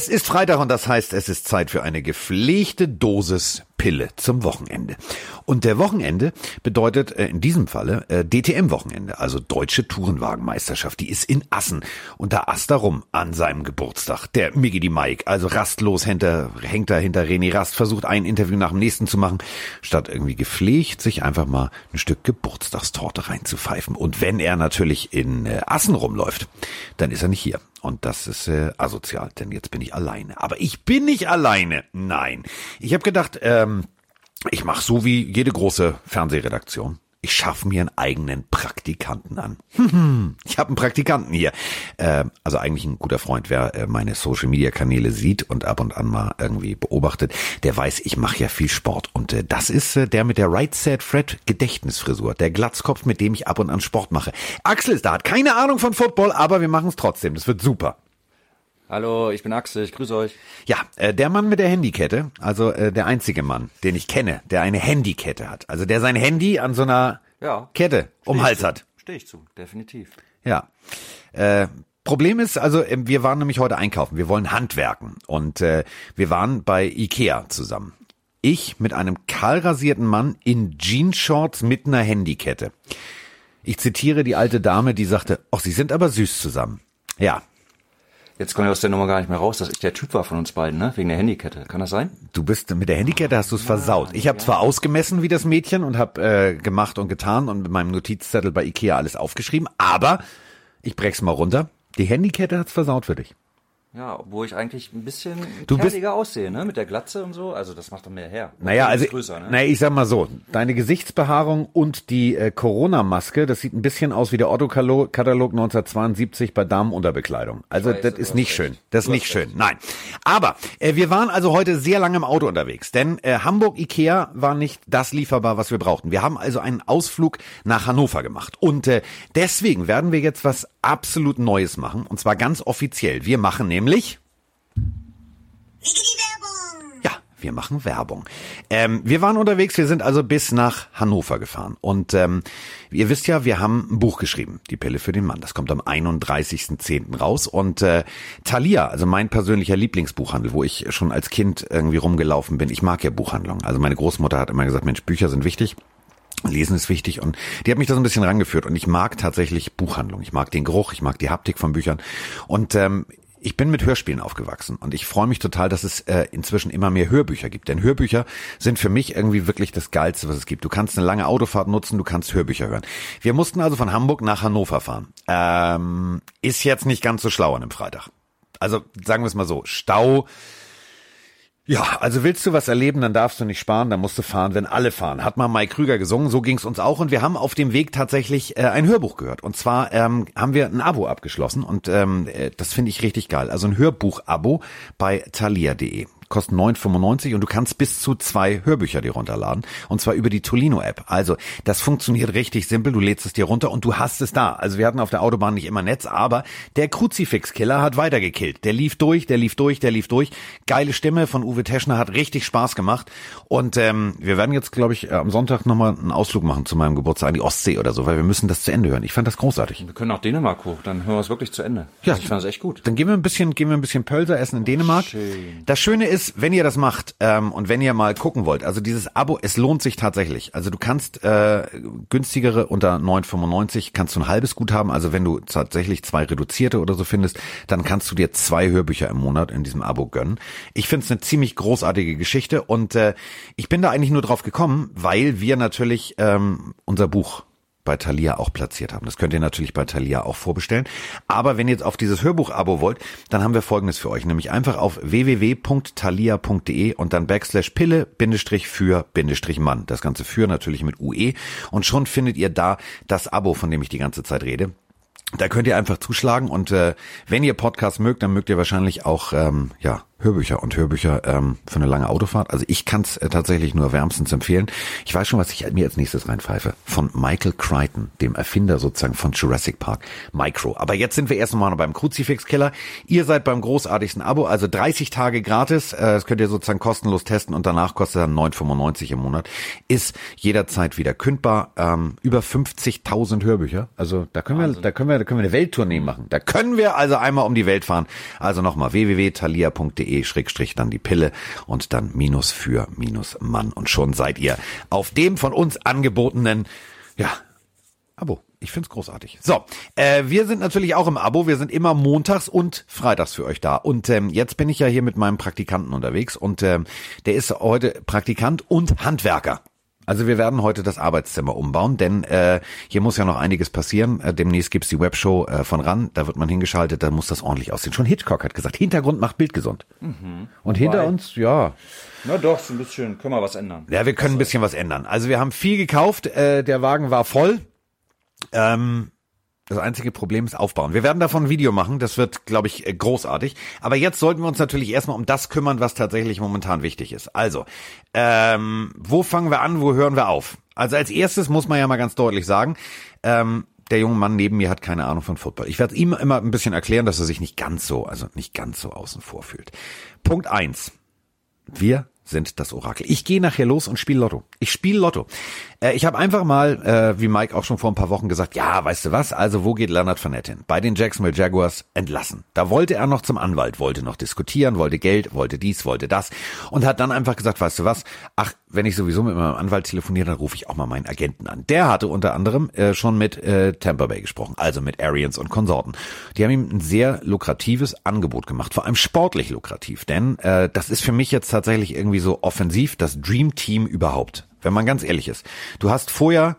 Es ist Freitag und das heißt, es ist Zeit für eine gepflegte Dosis Pille zum Wochenende. Und der Wochenende bedeutet äh, in diesem Falle äh, DTM-Wochenende, also Deutsche Tourenwagenmeisterschaft. Die ist in Assen und da asst er rum an seinem Geburtstag. Der Miggy die Mike, also rastlos hinter, hängt da hinter René Rast, versucht ein Interview nach dem nächsten zu machen, statt irgendwie gepflegt sich einfach mal ein Stück Geburtstagstorte reinzupfeifen. Und wenn er natürlich in äh, Assen rumläuft, dann ist er nicht hier. Und das ist äh, asozial, denn jetzt bin ich alleine. Aber ich bin nicht alleine. Nein. Ich habe gedacht, ähm, ich mache so wie jede große Fernsehredaktion. Ich schaffe mir einen eigenen Praktikanten an. ich habe einen Praktikanten hier. Äh, also eigentlich ein guter Freund, wer äh, meine Social-Media-Kanäle sieht und ab und an mal irgendwie beobachtet, der weiß, ich mache ja viel Sport. Und äh, das ist äh, der mit der Right Said Fred Gedächtnisfrisur, der Glatzkopf, mit dem ich ab und an Sport mache. Axel ist da, hat keine Ahnung von Football, aber wir machen es trotzdem. Das wird super. Hallo, ich bin Axel, ich grüße euch. Ja, äh, der Mann mit der Handykette, also äh, der einzige Mann, den ich kenne, der eine Handykette hat. Also der sein Handy an so einer Ja. Kette um Hals zu. hat. Stehe ich zu, definitiv. Ja. Äh, Problem ist, also äh, wir waren nämlich heute einkaufen. Wir wollen handwerken und äh, wir waren bei Ikea zusammen. Ich mit einem kahlrasierten Mann in Jeanshorts mit einer Handykette. Ich zitiere die alte Dame, die sagte, ach, sie sind aber süß zusammen. Ja, Jetzt komme ich aus der Nummer gar nicht mehr raus, dass ich der Typ war von uns beiden, ne? Wegen der Handykette. Kann das sein? Du bist mit der Handykette hast du es versaut. Ich habe zwar ausgemessen wie das Mädchen und habe äh, gemacht und getan und mit meinem Notizzettel bei Ikea alles aufgeschrieben, aber ich brech's mal runter. Die Handykette hat's versaut für dich. Ja, obwohl ich eigentlich ein bisschen Du bist- aussehe, ne? Mit der Glatze und so. Also das macht doch mehr her. Naja, also, größer, ne? naja, ich sag mal so, deine Gesichtsbehaarung und die äh, Corona-Maske, das sieht ein bisschen aus wie der Otto-Katalog 1972 bei Damenunterbekleidung. Also Scheiße, das ist nicht recht. schön. Das ist nicht hast schön. recht. Nein. Aber äh, wir waren also heute sehr lange im Auto unterwegs, denn äh, Hamburg Ikea war nicht das lieferbar, was wir brauchten. Wir haben also einen Ausflug nach Hannover gemacht und äh, deswegen werden wir jetzt was absolut Neues machen und zwar ganz offiziell. Wir machen nämlich Ja, wir machen Werbung. Ähm, wir waren unterwegs, wir sind also bis nach Hannover gefahren. Und ähm, ihr wisst ja, wir haben ein Buch geschrieben, Die Pille für den Mann. Das kommt am 31.10. raus. Und äh, Thalia, also mein persönlicher Lieblingsbuchhandel, wo ich schon als Kind irgendwie rumgelaufen bin. Ich mag ja Buchhandlungen. Also meine Großmutter hat immer gesagt, Mensch, Bücher sind wichtig. Lesen ist wichtig und die hat mich da so ein bisschen rangeführt und ich mag tatsächlich Buchhandlung. Ich mag den Geruch, ich mag die Haptik von Büchern und ähm, ich bin mit Hörspielen aufgewachsen und ich freue mich total, dass es äh, inzwischen immer mehr Hörbücher gibt. Denn Hörbücher sind für mich irgendwie wirklich das Geilste, was es gibt. Du kannst eine lange Autofahrt nutzen, du kannst Hörbücher hören. Wir mussten also von Hamburg nach Hannover fahren. Ähm, ist jetzt nicht ganz so schlau an einem Freitag. Also sagen wir es mal so, Stau, ja, also willst du was erleben, dann darfst du nicht sparen, dann musst du fahren, wenn alle fahren. Hat mal Mike Krüger gesungen, so ging's uns auch. Und wir haben auf dem Weg tatsächlich äh, ein Hörbuch gehört. Und zwar ähm, haben wir ein Abo abgeschlossen und ähm, äh, das finde ich richtig geil. Also ein Hörbuch-Abo bei thalia.de. Kostet 9,95 und du kannst bis zu zwei Hörbücher dir runterladen. Und zwar über die Tolino-App. Also, das funktioniert richtig simpel. Du lädst es dir runter und du hast es da. Also, wir hatten auf der Autobahn nicht immer Netz, aber der Kruzifix-Killer hat weitergekillt. Der lief durch, der lief durch, der lief durch. Geile Stimme von Uwe Teschner hat richtig Spaß gemacht. Und ähm, wir werden jetzt, glaube ich, äh, am Sonntag nochmal einen Ausflug machen zu meinem Geburtstag an die Ostsee oder so, weil wir müssen das zu Ende hören. Ich fand das großartig. Wir können auch Dänemark hoch, dann hören wir es wirklich zu Ende. Ja. ich fand es echt gut. Dann gehen wir ein bisschen, gehen wir ein bisschen Pölser essen in Dänemark. schön. Das Schöne ist, wenn ihr das macht ähm, und wenn ihr mal gucken wollt, also dieses Abo, es lohnt sich tatsächlich. Also du kannst äh, günstigere unter 9,95 kannst du ein halbes Guthaben. Also wenn du tatsächlich zwei reduzierte oder so findest, dann kannst du dir zwei Hörbücher im Monat in diesem Abo gönnen. Ich finde es eine ziemlich großartige Geschichte und äh, ich bin da eigentlich nur drauf gekommen, weil wir natürlich ähm, unser Buch bei Thalia auch platziert haben. Das könnt ihr natürlich bei Thalia auch vorbestellen. Aber wenn ihr jetzt auf dieses Hörbuch-Abo wollt, dann haben wir Folgendes für euch. Nämlich einfach auf www.thalia.de und dann Backslash Pille, Bindestrich für, Bindestrich Mann. Das Ganze für natürlich mit UE. Und schon findet ihr da das Abo, von dem ich die ganze Zeit rede. Da könnt ihr einfach zuschlagen und äh, wenn ihr Podcast mögt, dann mögt ihr wahrscheinlich auch ähm, ja Hörbücher und Hörbücher ähm, für eine lange Autofahrt. Also ich kann es äh, tatsächlich nur wärmstens empfehlen. Ich weiß schon, was ich mir als nächstes reinpfeife. Von Michael Crichton, dem Erfinder sozusagen von Jurassic Park, Micro. Aber jetzt sind wir erst mal beim Kruzifix-Killer. Ihr seid beim großartigsten Abo, also 30 Tage gratis. Äh, das könnt ihr sozusagen kostenlos testen und danach kostet dann 9,95 im Monat. Ist jederzeit wieder kündbar. Ähm, über 50.000 Hörbücher. Also da können wir, da können wir, da können wir eine Welttournee machen. Da können wir also einmal um die Welt fahren. Also nochmal www.thalia.de schrägstrich dann die Pille und dann Minus für Minus Mann. Und schon seid ihr auf dem von uns angebotenen, ja, Abo. Ich find's großartig. So, äh, wir sind natürlich auch im Abo. Wir sind immer montags und freitags für euch da. Und ähm, jetzt bin ich ja hier mit meinem Praktikanten unterwegs und ähm, der ist heute Praktikant und Handwerker. Also wir werden heute das Arbeitszimmer umbauen, denn äh, hier muss ja noch einiges passieren. Äh, demnächst gibt's die Webshow äh, von RAN, da wird man hingeschaltet, da muss das ordentlich aussehen. Schon Hitchcock hat gesagt, Hintergrund macht Bild gesund. Mhm. Und hinter uns, ja. Na doch, so ein bisschen, können wir was ändern. Ja, wir können ein bisschen was ändern. Also wir haben viel gekauft, äh, der Wagen war voll. Ähm, das einzige Problem ist Aufbauen. Wir werden davon ein Video machen, das wird, glaube ich, äh, großartig. Aber jetzt sollten wir uns natürlich erstmal um das kümmern, was tatsächlich momentan wichtig ist. Also, ähm, wo fangen wir an, wo hören wir auf? Also als erstes muss man ja mal ganz deutlich sagen, ähm, der junge Mann neben mir hat keine Ahnung von Football. Ich werde ihm immer ein bisschen erklären, dass er sich nicht ganz so, also nicht ganz so außen vor fühlt. Punkt eins: Wir sind das Orakel. Ich gehe nachher los und spiele Lotto. Ich spiele Lotto. Äh, ich habe einfach mal, äh, wie Mike auch schon vor ein paar Wochen gesagt, ja, weißt du was, also wo geht Leonard Fournette hin? Bei den Jacksonville Jaguars entlassen. Da wollte er noch zum Anwalt, wollte noch diskutieren, wollte Geld, wollte dies, wollte das und hat dann einfach gesagt, weißt du was, ach, wenn ich sowieso mit meinem Anwalt telefoniere, dann rufe ich auch mal meinen Agenten an. Der hatte unter anderem äh, schon mit äh, Tampa Bay gesprochen, also mit Arians und Konsorten. Die haben ihm ein sehr lukratives Angebot gemacht, vor allem sportlich lukrativ, denn äh, das ist für mich jetzt tatsächlich irgendwie so offensiv das Dream Team überhaupt wenn man ganz ehrlich ist. Du hast vorher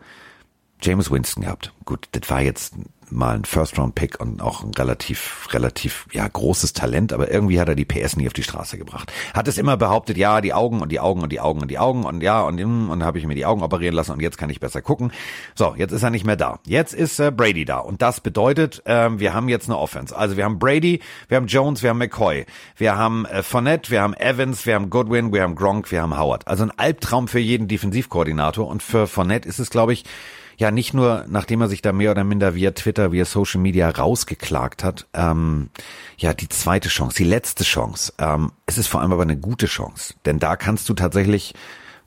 James Winston gehabt. Gut, das war jetzt mal ein First-Round-Pick und auch ein relativ, relativ, ja, großes Talent, aber irgendwie hat er die PS nie auf die Straße gebracht. Hat es immer behauptet, ja, die Augen und die Augen und die Augen und die Augen und ja, und, und dann habe ich mir die Augen operieren lassen und jetzt kann ich besser gucken. So, jetzt ist er nicht mehr da. Jetzt ist äh, Brady da und das bedeutet, ähm, wir haben jetzt eine Offense. Also wir haben Brady, wir haben Jones, wir haben McCoy, wir haben äh, Fournette, wir haben Evans, wir haben Goodwin, wir haben Gronk, wir haben Howard. Also ein Albtraum für jeden Defensivkoordinator und für Fournette ist es, glaube ich, ja nicht nur, nachdem er sich da mehr oder minder via Twitter, via Social Media rausgeklagt hat, ähm, ja, die zweite Chance, die letzte Chance. Ähm, es ist vor allem aber eine gute Chance, denn da kannst du tatsächlich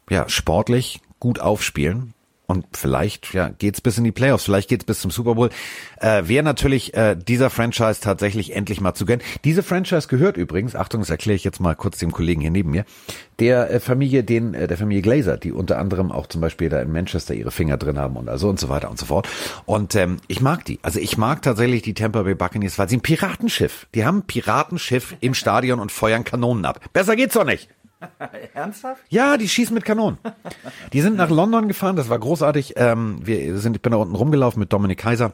ja sportlich gut aufspielen und vielleicht ja geht's bis in die Playoffs, vielleicht geht's bis zum Super Bowl. Äh, Wäre natürlich äh, dieser Franchise tatsächlich endlich mal zu gönnen. Diese Franchise gehört übrigens, Achtung, das erkläre ich jetzt mal kurz dem Kollegen hier neben mir, der äh, Familie, den äh, der Familie Glazer, die unter anderem auch zum Beispiel da in Manchester ihre Finger drin haben und also und so weiter und so fort. Und ähm, ich mag die. Also ich mag tatsächlich die Tampa Bay Buccaneers, weil sie ein Piratenschiff. Die haben ein Piratenschiff im Stadion und feuern Kanonen ab. Besser geht's doch nicht. Ernsthaft? Ja, die schießen mit Kanonen. Die sind nach London gefahren, das war großartig. Ähm, wir sind, ich bin da unten rumgelaufen mit Dominik Kaiser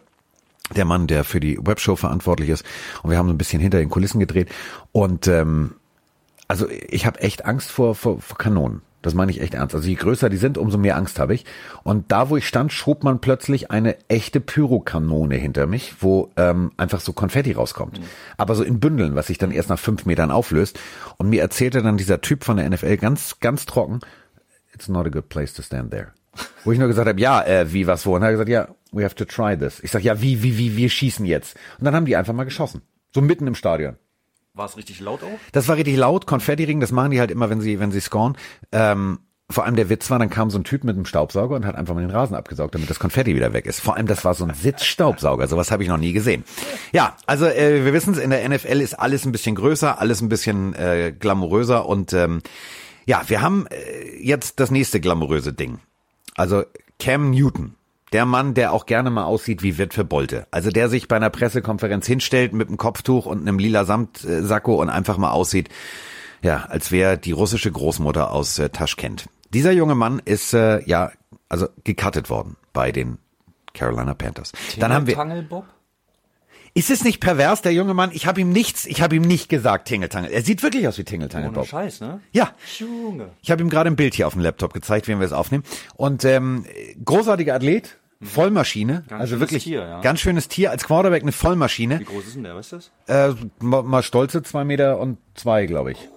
der Mann, der für die Webshow verantwortlich ist. Und wir haben so ein bisschen hinter den Kulissen gedreht. Und ähm, also ich habe echt Angst vor, vor, vor Kanonen. Das meine ich echt ernst. Also je größer die sind, umso mehr Angst habe ich. Und da, wo ich stand, schob man plötzlich eine echte Pyrokanone hinter mich, wo ähm, einfach so Konfetti rauskommt. Mhm. Aber so in Bündeln, was sich dann erst nach fünf Metern auflöst. Und mir erzählte dann dieser Typ von der NFL ganz, ganz trocken, it's not a good place to stand there. Wo ich nur gesagt habe, ja, äh, wie, was, wo? Und er hat gesagt, ja, we have to try this. Ich sag, ja, wie, wie, wie, wir schießen jetzt. Und dann haben die einfach mal geschossen. So mitten im Stadion. War es richtig laut auch? Das war richtig laut, Konfettiring, das machen die halt immer, wenn sie, wenn sie scoren. Ähm, vor allem der Witz war, dann kam so ein Typ mit einem Staubsauger und hat einfach mal den Rasen abgesaugt, damit das Konfetti wieder weg ist. Vor allem, das war so ein Sitzstaubsauger. Sowas habe ich noch nie gesehen. Ja, also äh, wir wissen es, in der NFL ist alles ein bisschen größer, alles ein bisschen äh, glamouröser und ähm, ja, wir haben äh, jetzt das nächste glamouröse Ding. Also Cam Newton der Mann, der auch gerne mal aussieht wie Witwe Bolte. Also der sich bei einer Pressekonferenz hinstellt mit einem Kopftuch und einem lila Samtsacko und einfach mal aussieht, ja, als wäre die russische Großmutter aus äh, Taschkent. Dieser junge Mann ist äh, ja also gecuttet worden bei den Carolina Panthers. Dann haben wir Tangelbob? Ist es nicht pervers, der junge Mann? Ich habe ihm nichts, ich habe ihm nicht gesagt, Tingeltangel. Er sieht wirklich aus wie Tingeltangel Bob. Scheiß, ne? Ja. Junge. Ich habe ihm gerade ein Bild hier auf dem Laptop gezeigt, wie wir es aufnehmen. Und ähm, großartiger Athlet, Vollmaschine, Ganz also wirklich Tier, ja. ganz schönes Tier. Als Quarterback eine Vollmaschine. Wie groß ist denn der, weißt du das? Äh, mal, mal stolze zwei Meter und zwei, glaube ich.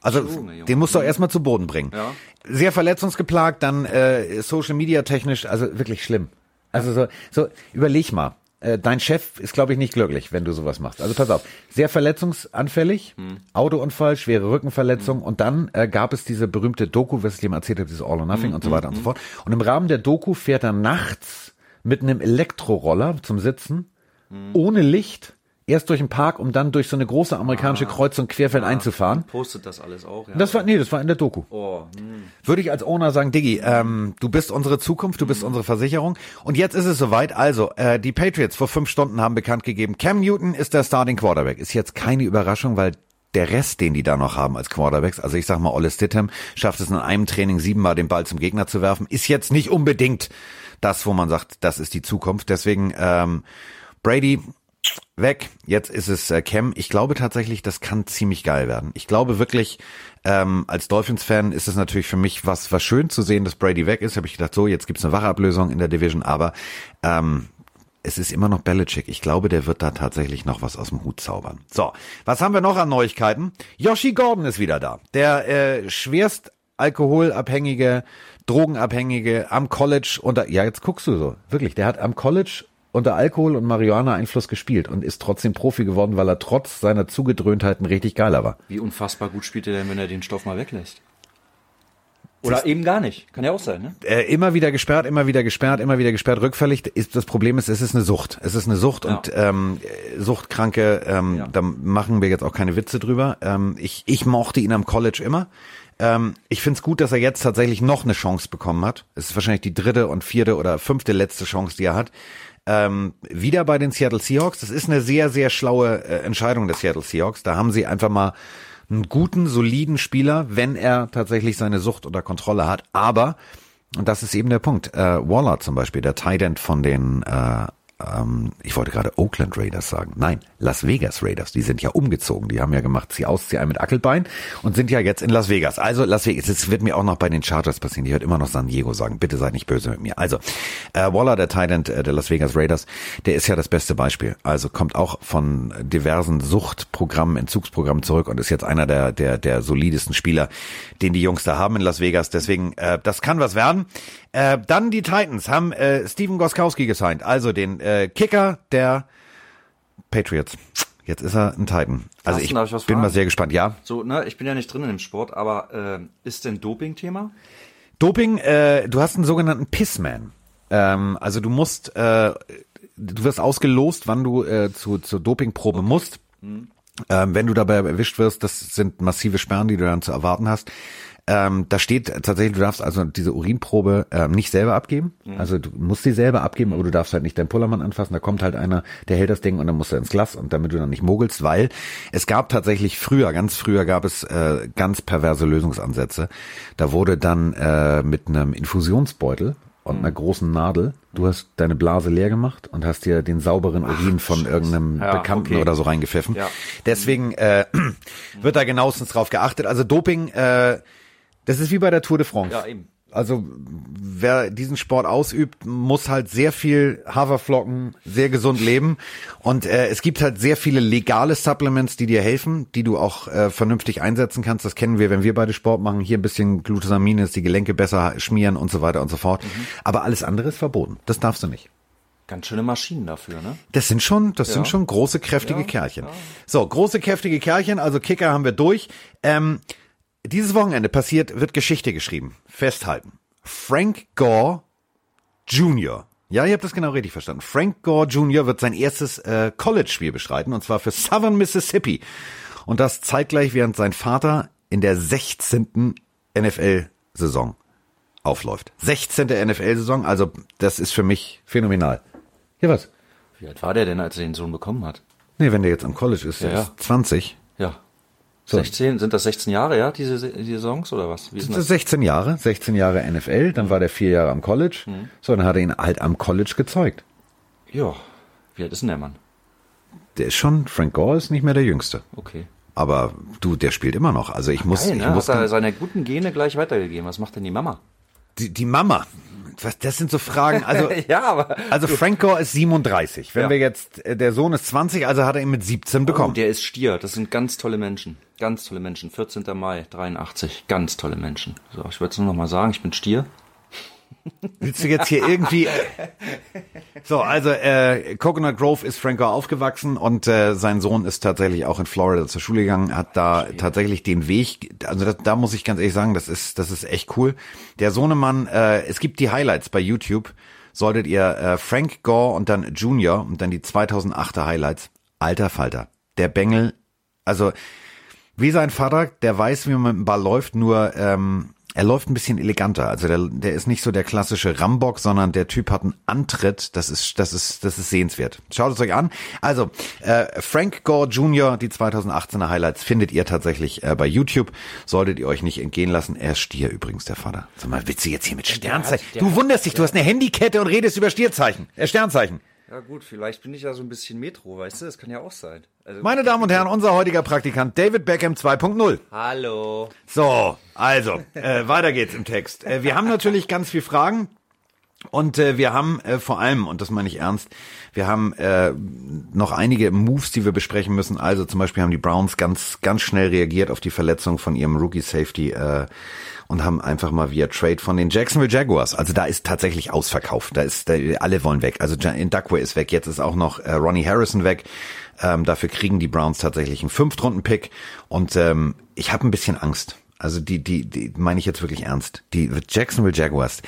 Also Junge, Junge. den musst du auch erstmal zu Boden bringen. Ja. Sehr verletzungsgeplagt, dann äh, Social Media technisch, also wirklich schlimm. Also so, so überleg mal. Äh, Dein Chef ist, glaube ich, nicht glücklich, wenn du sowas machst. Also pass auf, sehr verletzungsanfällig, Hm. Autounfall, schwere Rückenverletzung und dann äh, gab es diese berühmte Doku, was ich dir mal erzählt habe, dieses All or Nothing Hm, und so weiter und so fort. Und im Rahmen der Doku fährt er nachts mit einem Elektroroller zum Sitzen, Hm. ohne Licht, erst durch den Park, um dann durch so eine große amerikanische Kreuzung querfeld einzufahren. Postet das alles auch, ja. Das war, nee, das war in der Doku. oh, hm. Würde ich als Owner sagen, Diggi, ähm, du bist unsere Zukunft, du bist Mhm. unsere Versicherung. Und jetzt ist es soweit. Also, äh, die Patriots vor fünf Stunden haben bekannt gegeben, Cam Newton ist der Starting Quarterback. Ist jetzt keine Überraschung, weil der Rest, den die da noch haben als Quarterbacks, also ich sag mal, Olle Stidham schafft es in einem Training siebenmal den Ball zum Gegner zu werfen, ist jetzt nicht unbedingt das, wo man sagt, das ist die Zukunft. Deswegen ähm, Brady weg. Jetzt ist es äh, Cam. Ich glaube tatsächlich, das kann ziemlich geil werden. Ich glaube wirklich, ähm, als Dolphins-Fan ist es natürlich für mich was, was schön zu sehen, dass Brady weg ist. Habe ich gedacht, so, jetzt gibt's eine Wachablösung in der Division, aber ähm, es ist immer noch Belichick. Ich glaube, der wird da tatsächlich noch was aus dem Hut zaubern. So, was haben wir noch an Neuigkeiten? Yoshi Gordon ist wieder da. Der äh, schwerst alkoholabhängige, drogenabhängige am College unter, ja, jetzt guckst du so, wirklich, der hat am College unter Alkohol und Marihuana Einfluss gespielt und ist trotzdem Profi geworden, weil er trotz seiner Zugedröhntheit ein richtig geiler war. Wie unfassbar gut spielt er denn, wenn er den Stoff mal weglässt? Oder eben gar nicht. Kann ja auch sein, ne? äh, immer wieder gesperrt, immer wieder gesperrt, immer wieder gesperrt, rückfällig. Ist, das Problem ist, es ist eine Sucht. Es ist eine Sucht Ja. und ähm, äh, Suchtkranke, ähm, Ja. da machen wir jetzt auch keine Witze drüber. Ähm, ich, ich mochte ihn am College immer. Ähm, ich find's gut, dass er jetzt tatsächlich noch eine Chance bekommen hat. Es ist wahrscheinlich die dritte und vierte oder fünfte letzte Chance, die er hat. Ähm, wieder bei den Seattle Seahawks. Das ist eine sehr, sehr schlaue äh, Entscheidung der Seattle Seahawks. Da haben sie einfach mal einen guten, soliden Spieler, wenn er tatsächlich seine Sucht unter Kontrolle hat. Aber, und das ist eben der Punkt, äh, Waller zum Beispiel, der Tight von den, äh, ähm, ich wollte gerade Oakland Raiders sagen. Nein, Las Vegas Raiders. Die sind ja umgezogen. Die haben ja gemacht, zieh aus, zieh ein mit Ackelbein und sind ja jetzt in Las Vegas. Also Las Vegas, das wird mir auch noch bei den Chargers passieren. Ich hört immer noch San Diego sagen. Bitte seid nicht böse mit mir. Also, äh, Waller, der End äh, der Las Vegas Raiders, der ist ja das beste Beispiel. Also kommt auch von diversen Suchtprogrammen, Entzugsprogrammen zurück und ist jetzt einer der, der, der solidesten Spieler, den die Jungs da haben in Las Vegas. Deswegen, äh, das kann was werden. Äh, dann die Titans haben äh, Steven Goskowski gesigned, also den äh, Kicker der Patriots. Jetzt ist er ein Titan. Also Carsten, ich, ich bin mal sehr gespannt. Ja, So, ne, ich bin ja nicht drin in dem Sport, aber äh, ist denn Doping-Thema? Doping, äh, du hast einen sogenannten Pissman. Ähm, also du musst, äh, du wirst ausgelost, wann du äh, zu, zur Dopingprobe musst. Ähm, wenn du dabei erwischt wirst, das sind massive Sperren, die du dann zu erwarten hast. Ähm, da steht tatsächlich, du darfst also diese Urinprobe ähm, nicht selber abgeben. Also du musst sie selber abgeben, aber du darfst halt nicht deinen Pullermann anfassen. Da kommt halt einer, der hält das Ding und dann musst du ins Glas und damit du dann nicht mogelst, weil es gab tatsächlich früher, ganz früher gab es äh, ganz perverse Lösungsansätze. Da wurde dann äh, mit einem Infusionsbeutel und einer großen Nadel, du hast deine Blase leer gemacht und hast dir den sauberen Urin von irgendeinem Ja, Bekannten okay. oder so reingepfiffen. Ja. Deswegen äh, wird da genauestens drauf geachtet. Also Doping, äh, das ist wie bei der Tour de France. Ja, eben. Also wer diesen Sport ausübt, muss halt sehr viel Haferflocken, sehr gesund leben. Und äh, es gibt halt sehr viele legale Supplements, die dir helfen, die du auch äh, vernünftig einsetzen kannst. Das kennen wir, wenn wir beide Sport machen. Hier ein bisschen Glutamin ist, die Gelenke besser schmieren und so weiter und so fort. Aber alles andere ist verboten. Das darfst du nicht. Ganz schöne Maschinen dafür, ne? Das sind schon, das Ja. sind schon große, kräftige Ja, Kerlchen. ja. So, große, kräftige Kerlchen, also Kicker haben wir durch. Ähm, dieses Wochenende passiert, wird Geschichte geschrieben. Festhalten. Frank Gore Jr. Ja, ihr habt das genau richtig verstanden. Frank Gore Jr. wird sein erstes äh, College-Spiel bestreiten, und zwar für Southern Mississippi. Und das zeitgleich, während sein Vater in der 16. NFL-Saison aufläuft. 16. NFL-Saison, also das ist für mich phänomenal. Ja, was? Wie alt war der denn, als er den Sohn bekommen hat? Nee, wenn der jetzt am College ist, der Ja, ja. ist 20. So. 16, sind das 16 Jahre, ja, diese, diese Songs oder was? Wie Das ist das? 16 Jahre, 16 Jahre NFL, dann war der vier Jahre am College. Mhm. So, dann hat er ihn halt am College gezeugt. Ja. Wie alt ist denn der Mann? Der ist schon, Frank Gore ist nicht mehr der Jüngste. Okay. Aber du, der spielt immer noch. Also ich muss, Geil, ich ne? muss Hat er seine guten Gene gleich weitergegeben. Was macht denn die Mama? die, die Mama, was, das sind so Fragen. Also, ja, aber. also Frank Gore ist 37. Wenn Ja. wir jetzt, äh, der Sohn ist 20, also hat er ihn mit 17 bekommen. Oh, der ist Stier. Das sind ganz tolle Menschen. Ganz tolle Menschen. 14. Mai 83. Ganz tolle Menschen. So, ich würde es nur noch mal sagen. Ich bin Stier. Willst du jetzt hier irgendwie? So, also äh, Coconut Grove ist Frank Gore aufgewachsen und äh, sein Sohn ist tatsächlich auch in Florida zur Schule gegangen, hat da tatsächlich den Weg. Also das, da muss ich ganz ehrlich sagen, das ist das ist echt cool. Der Sohnemann, äh, es gibt die Highlights bei YouTube. Solltet ihr äh, Frank Gore und dann Junior und dann die 2008er Highlights. Alter Falter, der Bengel, also wie sein Vater, der weiß, wie man mit dem Ball läuft, nur ähm, er läuft ein bisschen eleganter. Also der, der ist nicht so der klassische Rambock, sondern der Typ hat einen Antritt. Das ist, das ist, das ist sehenswert. Schaut es euch an. Also äh, Frank Gore Jr., die 2018er Highlights findet ihr tatsächlich äh, bei YouTube. Solltet ihr euch nicht entgehen lassen. Er ist Stier übrigens, der Vater. Sag mal, willst du jetzt hier mit Sternzeichen? Du wunderst dich, du hast eine Handykette und redest über Stierzeichen, äh, Sternzeichen. Ja gut, vielleicht bin ich ja so ein bisschen Metro, weißt du? Das kann ja auch sein. Also, Meine Damen und Herren, unser heutiger Praktikant David Beckham 2.0. Hallo. So, also, äh, weiter geht's im Text. Äh, wir haben natürlich ganz viel Fragen. Und äh, wir haben äh, vor allem, und das meine ich ernst, wir haben äh, noch einige Moves, die wir besprechen müssen. Also zum Beispiel haben die Browns ganz, ganz schnell reagiert auf die Verletzung von ihrem Rookie Safety äh, und haben einfach mal via Trade von den Jacksonville Jaguars. Also da ist tatsächlich ausverkauft. Da ist, da, alle wollen weg. Also in Duckway ist weg. Jetzt ist auch noch äh, Ronnie Harrison weg. Ähm, dafür kriegen die Browns tatsächlich einen Fünftrunden-Pick. Und ähm, ich habe ein bisschen Angst. Also die, die, die meine ich jetzt wirklich ernst. Die Jacksonville Jaguars,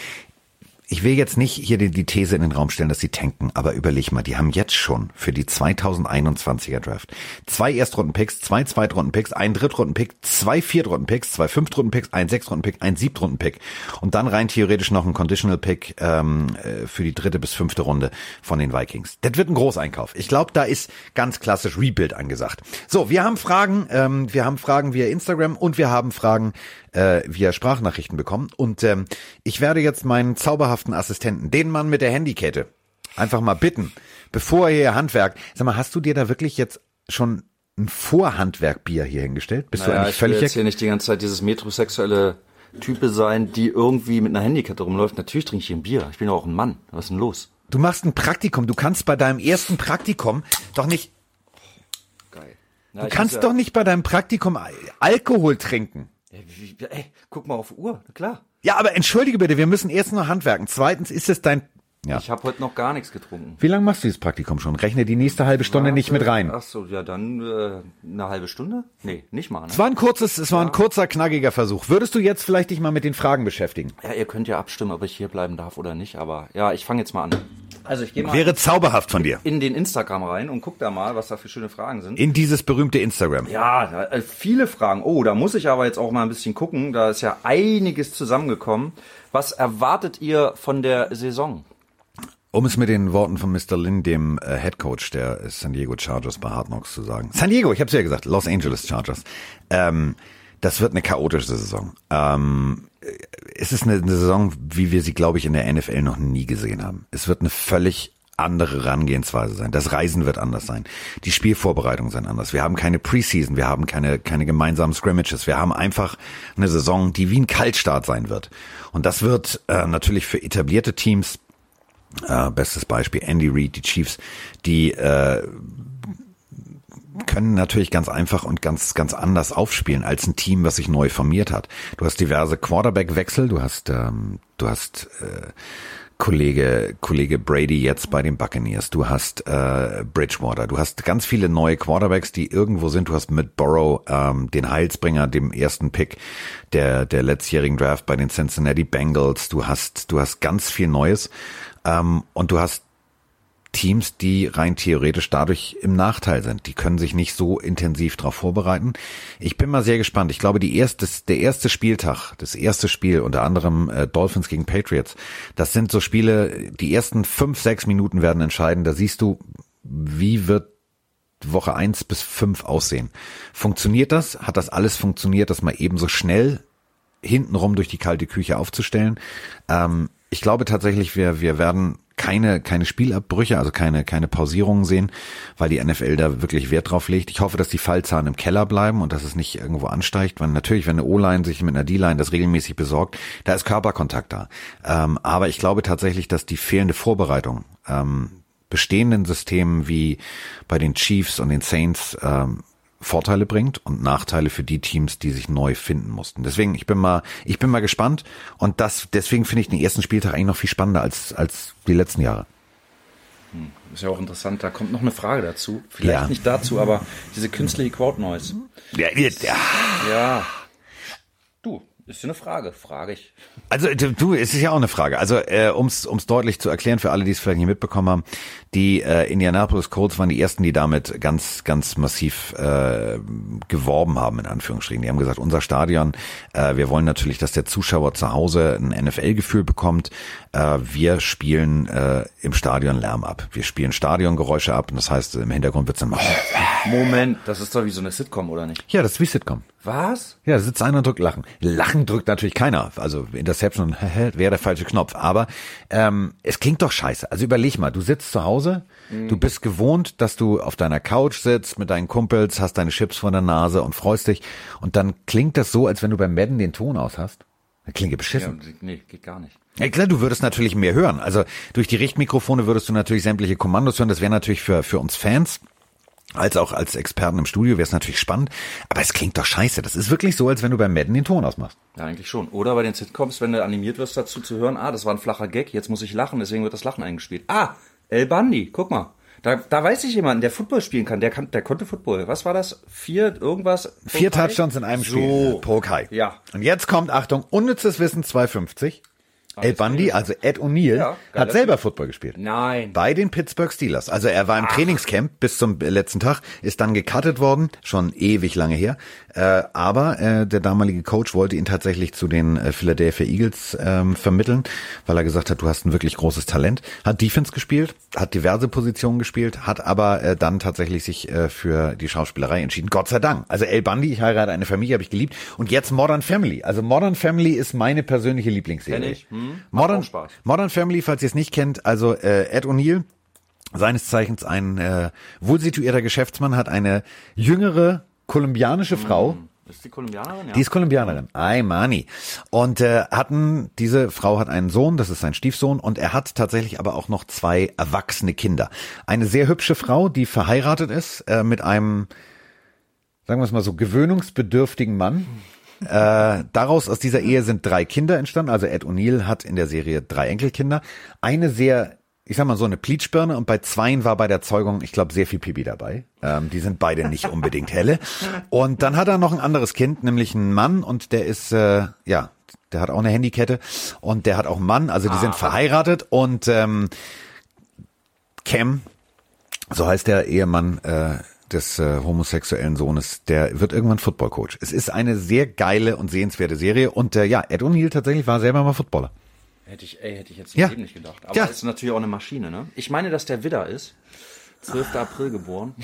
ich will jetzt nicht hier die, die These in den Raum stellen, dass sie tanken, aber überleg mal, die haben jetzt schon für die 2021er Draft zwei Erstrunden-Picks, zwei Zweitrunden-Picks, einen Drittrunden-Pick, zwei Viertrunden-Picks, zwei Fünftrunden-Picks, einen Sechstrunden-Pick, einen Siebtrunden-Pick und dann rein theoretisch noch ein Conditional-Pick ähm, äh, für die dritte bis fünfte Runde von den Vikings. Das wird ein Großeinkauf. Ich glaube, da ist ganz klassisch Rebuild angesagt. So, wir haben Fragen, ähm, wir haben Fragen via Instagram und wir haben Fragen äh, via Sprachnachrichten bekommen. Und ähm, ich werde jetzt meinen zauberhaften Assistenten, den Mann mit der Handykette, einfach mal bitten, bevor er hier Handwerk. Sag mal, hast du dir da wirklich jetzt schon ein Vorhandwerkbier hier hingestellt? Bist du Naja, eigentlich ich will völlig jetzt hier nicht die ganze Zeit dieses metrosexuelle Type sein, die irgendwie mit einer Handykette rumläuft. Natürlich trinke ich hier ein Bier. Ich bin doch auch ein Mann. Was ist denn los? Du machst ein Praktikum. Du kannst bei deinem ersten Praktikum doch nicht. Geil. Du kannst doch nicht bei deinem Praktikum Al- Alkohol trinken. Ey, guck mal auf Uhr. Klar. Ja, aber entschuldige bitte, wir müssen erst noch handwerken. Zweitens ist es dein. Ja. Ich habe heute noch gar nichts getrunken. Wie lange machst du dieses Praktikum schon? Rechne die nächste halbe Stunde nicht mit rein. Ach so, ja, dann äh, eine halbe Stunde? Nee, nicht mal. Ne? Es war ein kurzes, es war ein kurzer, knackiger Versuch. Würdest du jetzt vielleicht dich mal mit den Fragen beschäftigen? Ja, ihr könnt ja abstimmen, ob ich hier bleiben darf oder nicht. Aber ja, ich fange jetzt mal an. Also ich gehe mal Wäre zauberhaft von dir. in den Instagram rein und guck da mal, was da für schöne Fragen sind. In dieses berühmte Instagram. Ja, äh, viele Fragen. Oh, da muss ich aber jetzt auch mal ein bisschen gucken. Da ist ja einiges zusammengekommen. Was erwartet ihr von der Saison? Um es mit den Worten von Mr. Lin, dem äh, Head Coach der äh, San Diego Chargers bei Hard Knocks zu sagen. San Diego, ich habe es ja gesagt, Los Angeles Chargers. Ähm, das wird eine chaotische Saison. Ähm, äh, es ist eine, eine Saison, wie wir sie, glaube ich, in der NFL noch nie gesehen haben. Es wird eine völlig andere Herangehensweise sein. Das Reisen wird anders sein. Die Spielvorbereitungen sind anders. Wir haben keine Preseason, wir haben keine, keine gemeinsamen Scrimmages. Wir haben einfach eine Saison, die wie ein Kaltstart sein wird. Und das wird äh, natürlich für etablierte Teams äh, bestes Beispiel Andy Reid, die Chiefs, die äh, können natürlich ganz einfach und ganz ganz anders aufspielen als ein Team, was sich neu formiert hat. Du hast diverse Quarterback-Wechsel, du hast ähm, du hast äh, Kollege Kollege Brady jetzt bei den Buccaneers, du hast äh, Bridgewater, du hast ganz viele neue Quarterbacks, die irgendwo sind. Du hast mit Burrow ähm, den Heilsbringer, dem ersten Pick der der letztjährigen Draft bei den Cincinnati Bengals. Du hast du hast ganz viel Neues ähm, und du hast Teams, die rein theoretisch dadurch im Nachteil sind. Die können sich nicht so intensiv darauf vorbereiten. Ich bin mal sehr gespannt. Ich glaube, die erste, der erste Spieltag, das erste Spiel, unter anderem äh, Dolphins gegen Patriots, das sind so Spiele, die ersten fünf, sechs Minuten werden entscheiden. Da siehst du, wie wird Woche eins bis fünf aussehen. Funktioniert das? Hat das alles funktioniert, das mal eben so schnell hintenrum durch die kalte Küche aufzustellen? Ähm, ich glaube tatsächlich, wir, wir werden keine, keine Spielabbrüche, also keine, keine Pausierungen sehen, weil die NFL da wirklich Wert drauf legt. Ich hoffe, dass die Fallzahlen im Keller bleiben und dass es nicht irgendwo ansteigt, weil natürlich, wenn eine O-Line sich mit einer D-Line das regelmäßig besorgt, da ist Körperkontakt da. Ähm, aber ich glaube tatsächlich, dass die fehlende Vorbereitung ähm, bestehenden Systemen wie bei den Chiefs und den Saints ähm, Vorteile bringt und Nachteile für die Teams, die sich neu finden mussten. Deswegen, ich bin mal, ich bin mal gespannt und das, deswegen finde ich den ersten Spieltag eigentlich noch viel spannender als, als die letzten Jahre. Hm, ist ja auch interessant, da kommt noch eine Frage dazu. Vielleicht ja. nicht dazu, aber diese künstliche Crowd Noise. Ja, ja. ja. Du, ist ja eine Frage, frage ich. Also du, es ist ja auch eine Frage. Also äh, ums ums deutlich zu erklären für alle, die es vielleicht nicht mitbekommen haben, die äh, Indianapolis Colts waren die ersten, die damit ganz ganz massiv äh, geworben haben in Anführungsstrichen. Die haben gesagt, unser Stadion, äh, wir wollen natürlich, dass der Zuschauer zu Hause ein NFL-Gefühl bekommt. Äh, wir spielen äh, im Stadion Lärm ab. Wir spielen Stadiongeräusche ab. Und das heißt, im Hintergrund wird's dann Moment, das ist doch wie so eine Sitcom oder nicht? Ja, das ist wie Sitcom. Was? Ja, sitzt einer und drückt Lachen. Lachen drückt natürlich keiner. Also Interception wäre der falsche Knopf. Aber ähm, es klingt doch scheiße. Also überleg mal, du sitzt zu Hause, mhm. du bist gewohnt, dass du auf deiner Couch sitzt mit deinen Kumpels, hast deine Chips vor der Nase und freust dich. Und dann klingt das so, als wenn du beim Madden den Ton aus hast. Das klingt beschissen. Ja, nee, geht gar nicht. Ja klar, du würdest natürlich mehr hören. Also durch die Richtmikrofone würdest du natürlich sämtliche Kommandos hören. Das wäre natürlich für, für uns Fans als auch als Experten im Studio wäre es natürlich spannend, aber es klingt doch scheiße. Das ist wirklich so, als wenn du beim Madden den Ton ausmachst. Ja, eigentlich schon. Oder bei den Sitcoms, wenn du animiert wirst, dazu zu hören, ah, das war ein flacher Gag, jetzt muss ich lachen, deswegen wird das Lachen eingespielt. Ah, El Bandi, guck mal. Da, da weiß ich jemanden, der Football spielen kann. Der, kann, der konnte Football. Was war das? Vier, irgendwas? Vier Touchdowns in einem Spiel. So. Pokai. Ja. Und jetzt kommt, Achtung, unnützes Wissen 250. El Bundy, also Ed O'Neill, ja, hat selber Football gespielt. Nein. Bei den Pittsburgh Steelers. Also er war im Ach. Trainingscamp bis zum letzten Tag, ist dann gecuttet worden, schon ewig lange her. Äh, aber äh, der damalige Coach wollte ihn tatsächlich zu den äh, Philadelphia Eagles ähm, vermitteln, weil er gesagt hat, du hast ein wirklich großes Talent. Hat Defense gespielt, hat diverse Positionen gespielt, hat aber äh, dann tatsächlich sich äh, für die Schauspielerei entschieden. Gott sei Dank. Also El Bundy, ich heirate eine Familie, habe ich geliebt. Und jetzt Modern Family. Also Modern Family ist meine persönliche Lieblingsserie. Kenn ich. Hm. Modern, Modern Family, falls ihr es nicht kennt, also äh, Ed O'Neill, seines Zeichens ein äh, wohlsituierter Geschäftsmann, hat eine jüngere kolumbianische Frau. Mm. Ist die Kolumbianerin? Ja. Die ist Kolumbianerin. Ay, Mani. Und äh, hatten, diese Frau hat einen Sohn, das ist sein Stiefsohn, und er hat tatsächlich aber auch noch zwei erwachsene Kinder. Eine sehr hübsche Frau, die verheiratet ist äh, mit einem, sagen wir es mal so, gewöhnungsbedürftigen Mann. Äh, daraus aus dieser Ehe sind drei Kinder entstanden. Also Ed O'Neill hat in der Serie drei Enkelkinder. Eine sehr, ich sag mal so eine Pleatschbirne und bei zweien war bei der Zeugung, ich glaube, sehr viel Pipi dabei. Ähm, die sind beide nicht unbedingt helle. Und dann hat er noch ein anderes Kind, nämlich einen Mann und der ist, äh, ja, der hat auch eine Handykette und der hat auch einen Mann. Also die sind ah. verheiratet und ähm, Cam, so heißt der Ehemann, äh, des äh, homosexuellen Sohnes, der wird irgendwann Footballcoach. Es ist eine sehr geile und sehenswerte Serie und äh, ja, Ed O'Neill tatsächlich war selber mal Footballer. Hätte ich, ey, hätte ich jetzt ja. nicht gedacht. Aber ja. ist natürlich auch eine Maschine, ne? Ich meine, dass der Widder ist. 12. April geboren.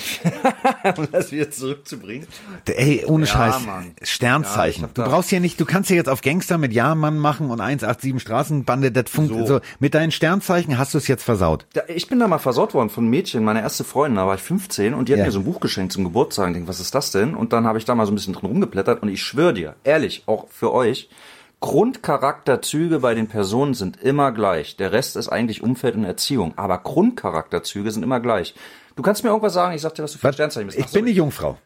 um das wieder zurückzubringen. Ey, ohne ja, Scheiß. Mann. Sternzeichen. Ja, du brauchst hier nicht, du kannst hier jetzt auf Gangster mit Ja-Mann machen und 187 Straßenbande, das funktioniert so. so. Mit deinen Sternzeichen hast du es jetzt versaut. Ja, ich bin da mal versaut worden von einem Mädchen, meine erste Freundin, da war ich 15 und die hat ja. mir so ein Buch geschenkt zum Geburtstag. Ich denke, was ist das denn? Und dann habe ich da mal so ein bisschen drin rumgeblättert und ich schwöre dir, ehrlich, auch für euch, Grundcharakterzüge bei den Personen sind immer gleich. Der Rest ist eigentlich Umfeld und Erziehung. Aber Grundcharakterzüge sind immer gleich. Du kannst mir irgendwas sagen, ich sag dir, was du für ein Sternzeichen bist. Ich bin eine Jungfrau.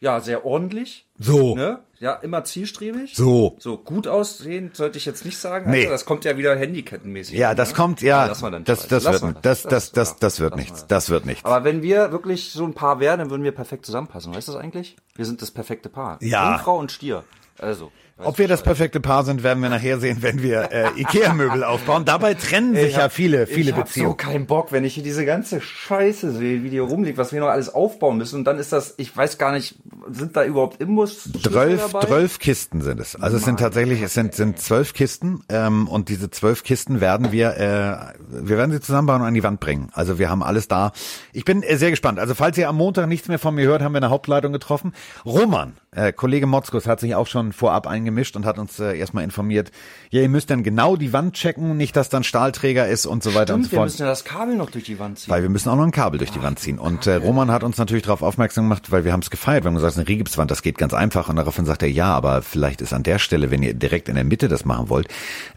Ja, sehr ordentlich. So. Ne? Ja, immer zielstrebig. So. So gut aussehen sollte ich jetzt nicht sagen. Nee. Also, das kommt ja wieder handykettenmäßig. Ja, das ne? kommt ja. ja das, das, das, wird, das, das, das, das wird nichts. Das wird nichts. Aber wenn wir wirklich so ein Paar wären, dann würden wir perfekt zusammenpassen. Weißt du das eigentlich? Wir sind das perfekte Paar. Ja. Jungfrau und Stier. Also. Ob wir das perfekte Paar sind, werden wir nachher sehen, wenn wir äh, Ikea-Möbel aufbauen. Dabei trennen sich hab, ja viele, viele ich Beziehungen. Ich habe so keinen Bock, wenn ich hier diese ganze Scheiße sehe, wie die rumliegt, was wir noch alles aufbauen müssen. Und dann ist das, ich weiß gar nicht, sind da überhaupt Imbus? Zwölf, zwölf Kisten sind es. Also es sind tatsächlich, es sind, sind zwölf Kisten ähm, und diese zwölf Kisten werden wir, äh, wir werden sie zusammenbauen und an die Wand bringen. Also wir haben alles da. Ich bin äh, sehr gespannt. Also falls ihr am Montag nichts mehr von mir hört, haben wir eine Hauptleitung getroffen. Roman, äh, Kollege Motzkus hat sich auch schon vorab eingeschaltet eingemischt und hat uns äh, erstmal informiert, ja, ihr müsst dann genau die Wand checken, nicht, dass dann Stahlträger ist und so weiter Stimmt, und so fort. wir müssen ja das Kabel noch durch die Wand ziehen. Weil wir müssen auch noch ein Kabel durch die Wand ziehen. Und äh, Roman hat uns natürlich darauf aufmerksam gemacht, weil wir haben es gefeiert. Wir haben gesagt, eine Rigipswand, das geht ganz einfach. Und daraufhin sagt er, ja, aber vielleicht ist an der Stelle, wenn ihr direkt in der Mitte das machen wollt,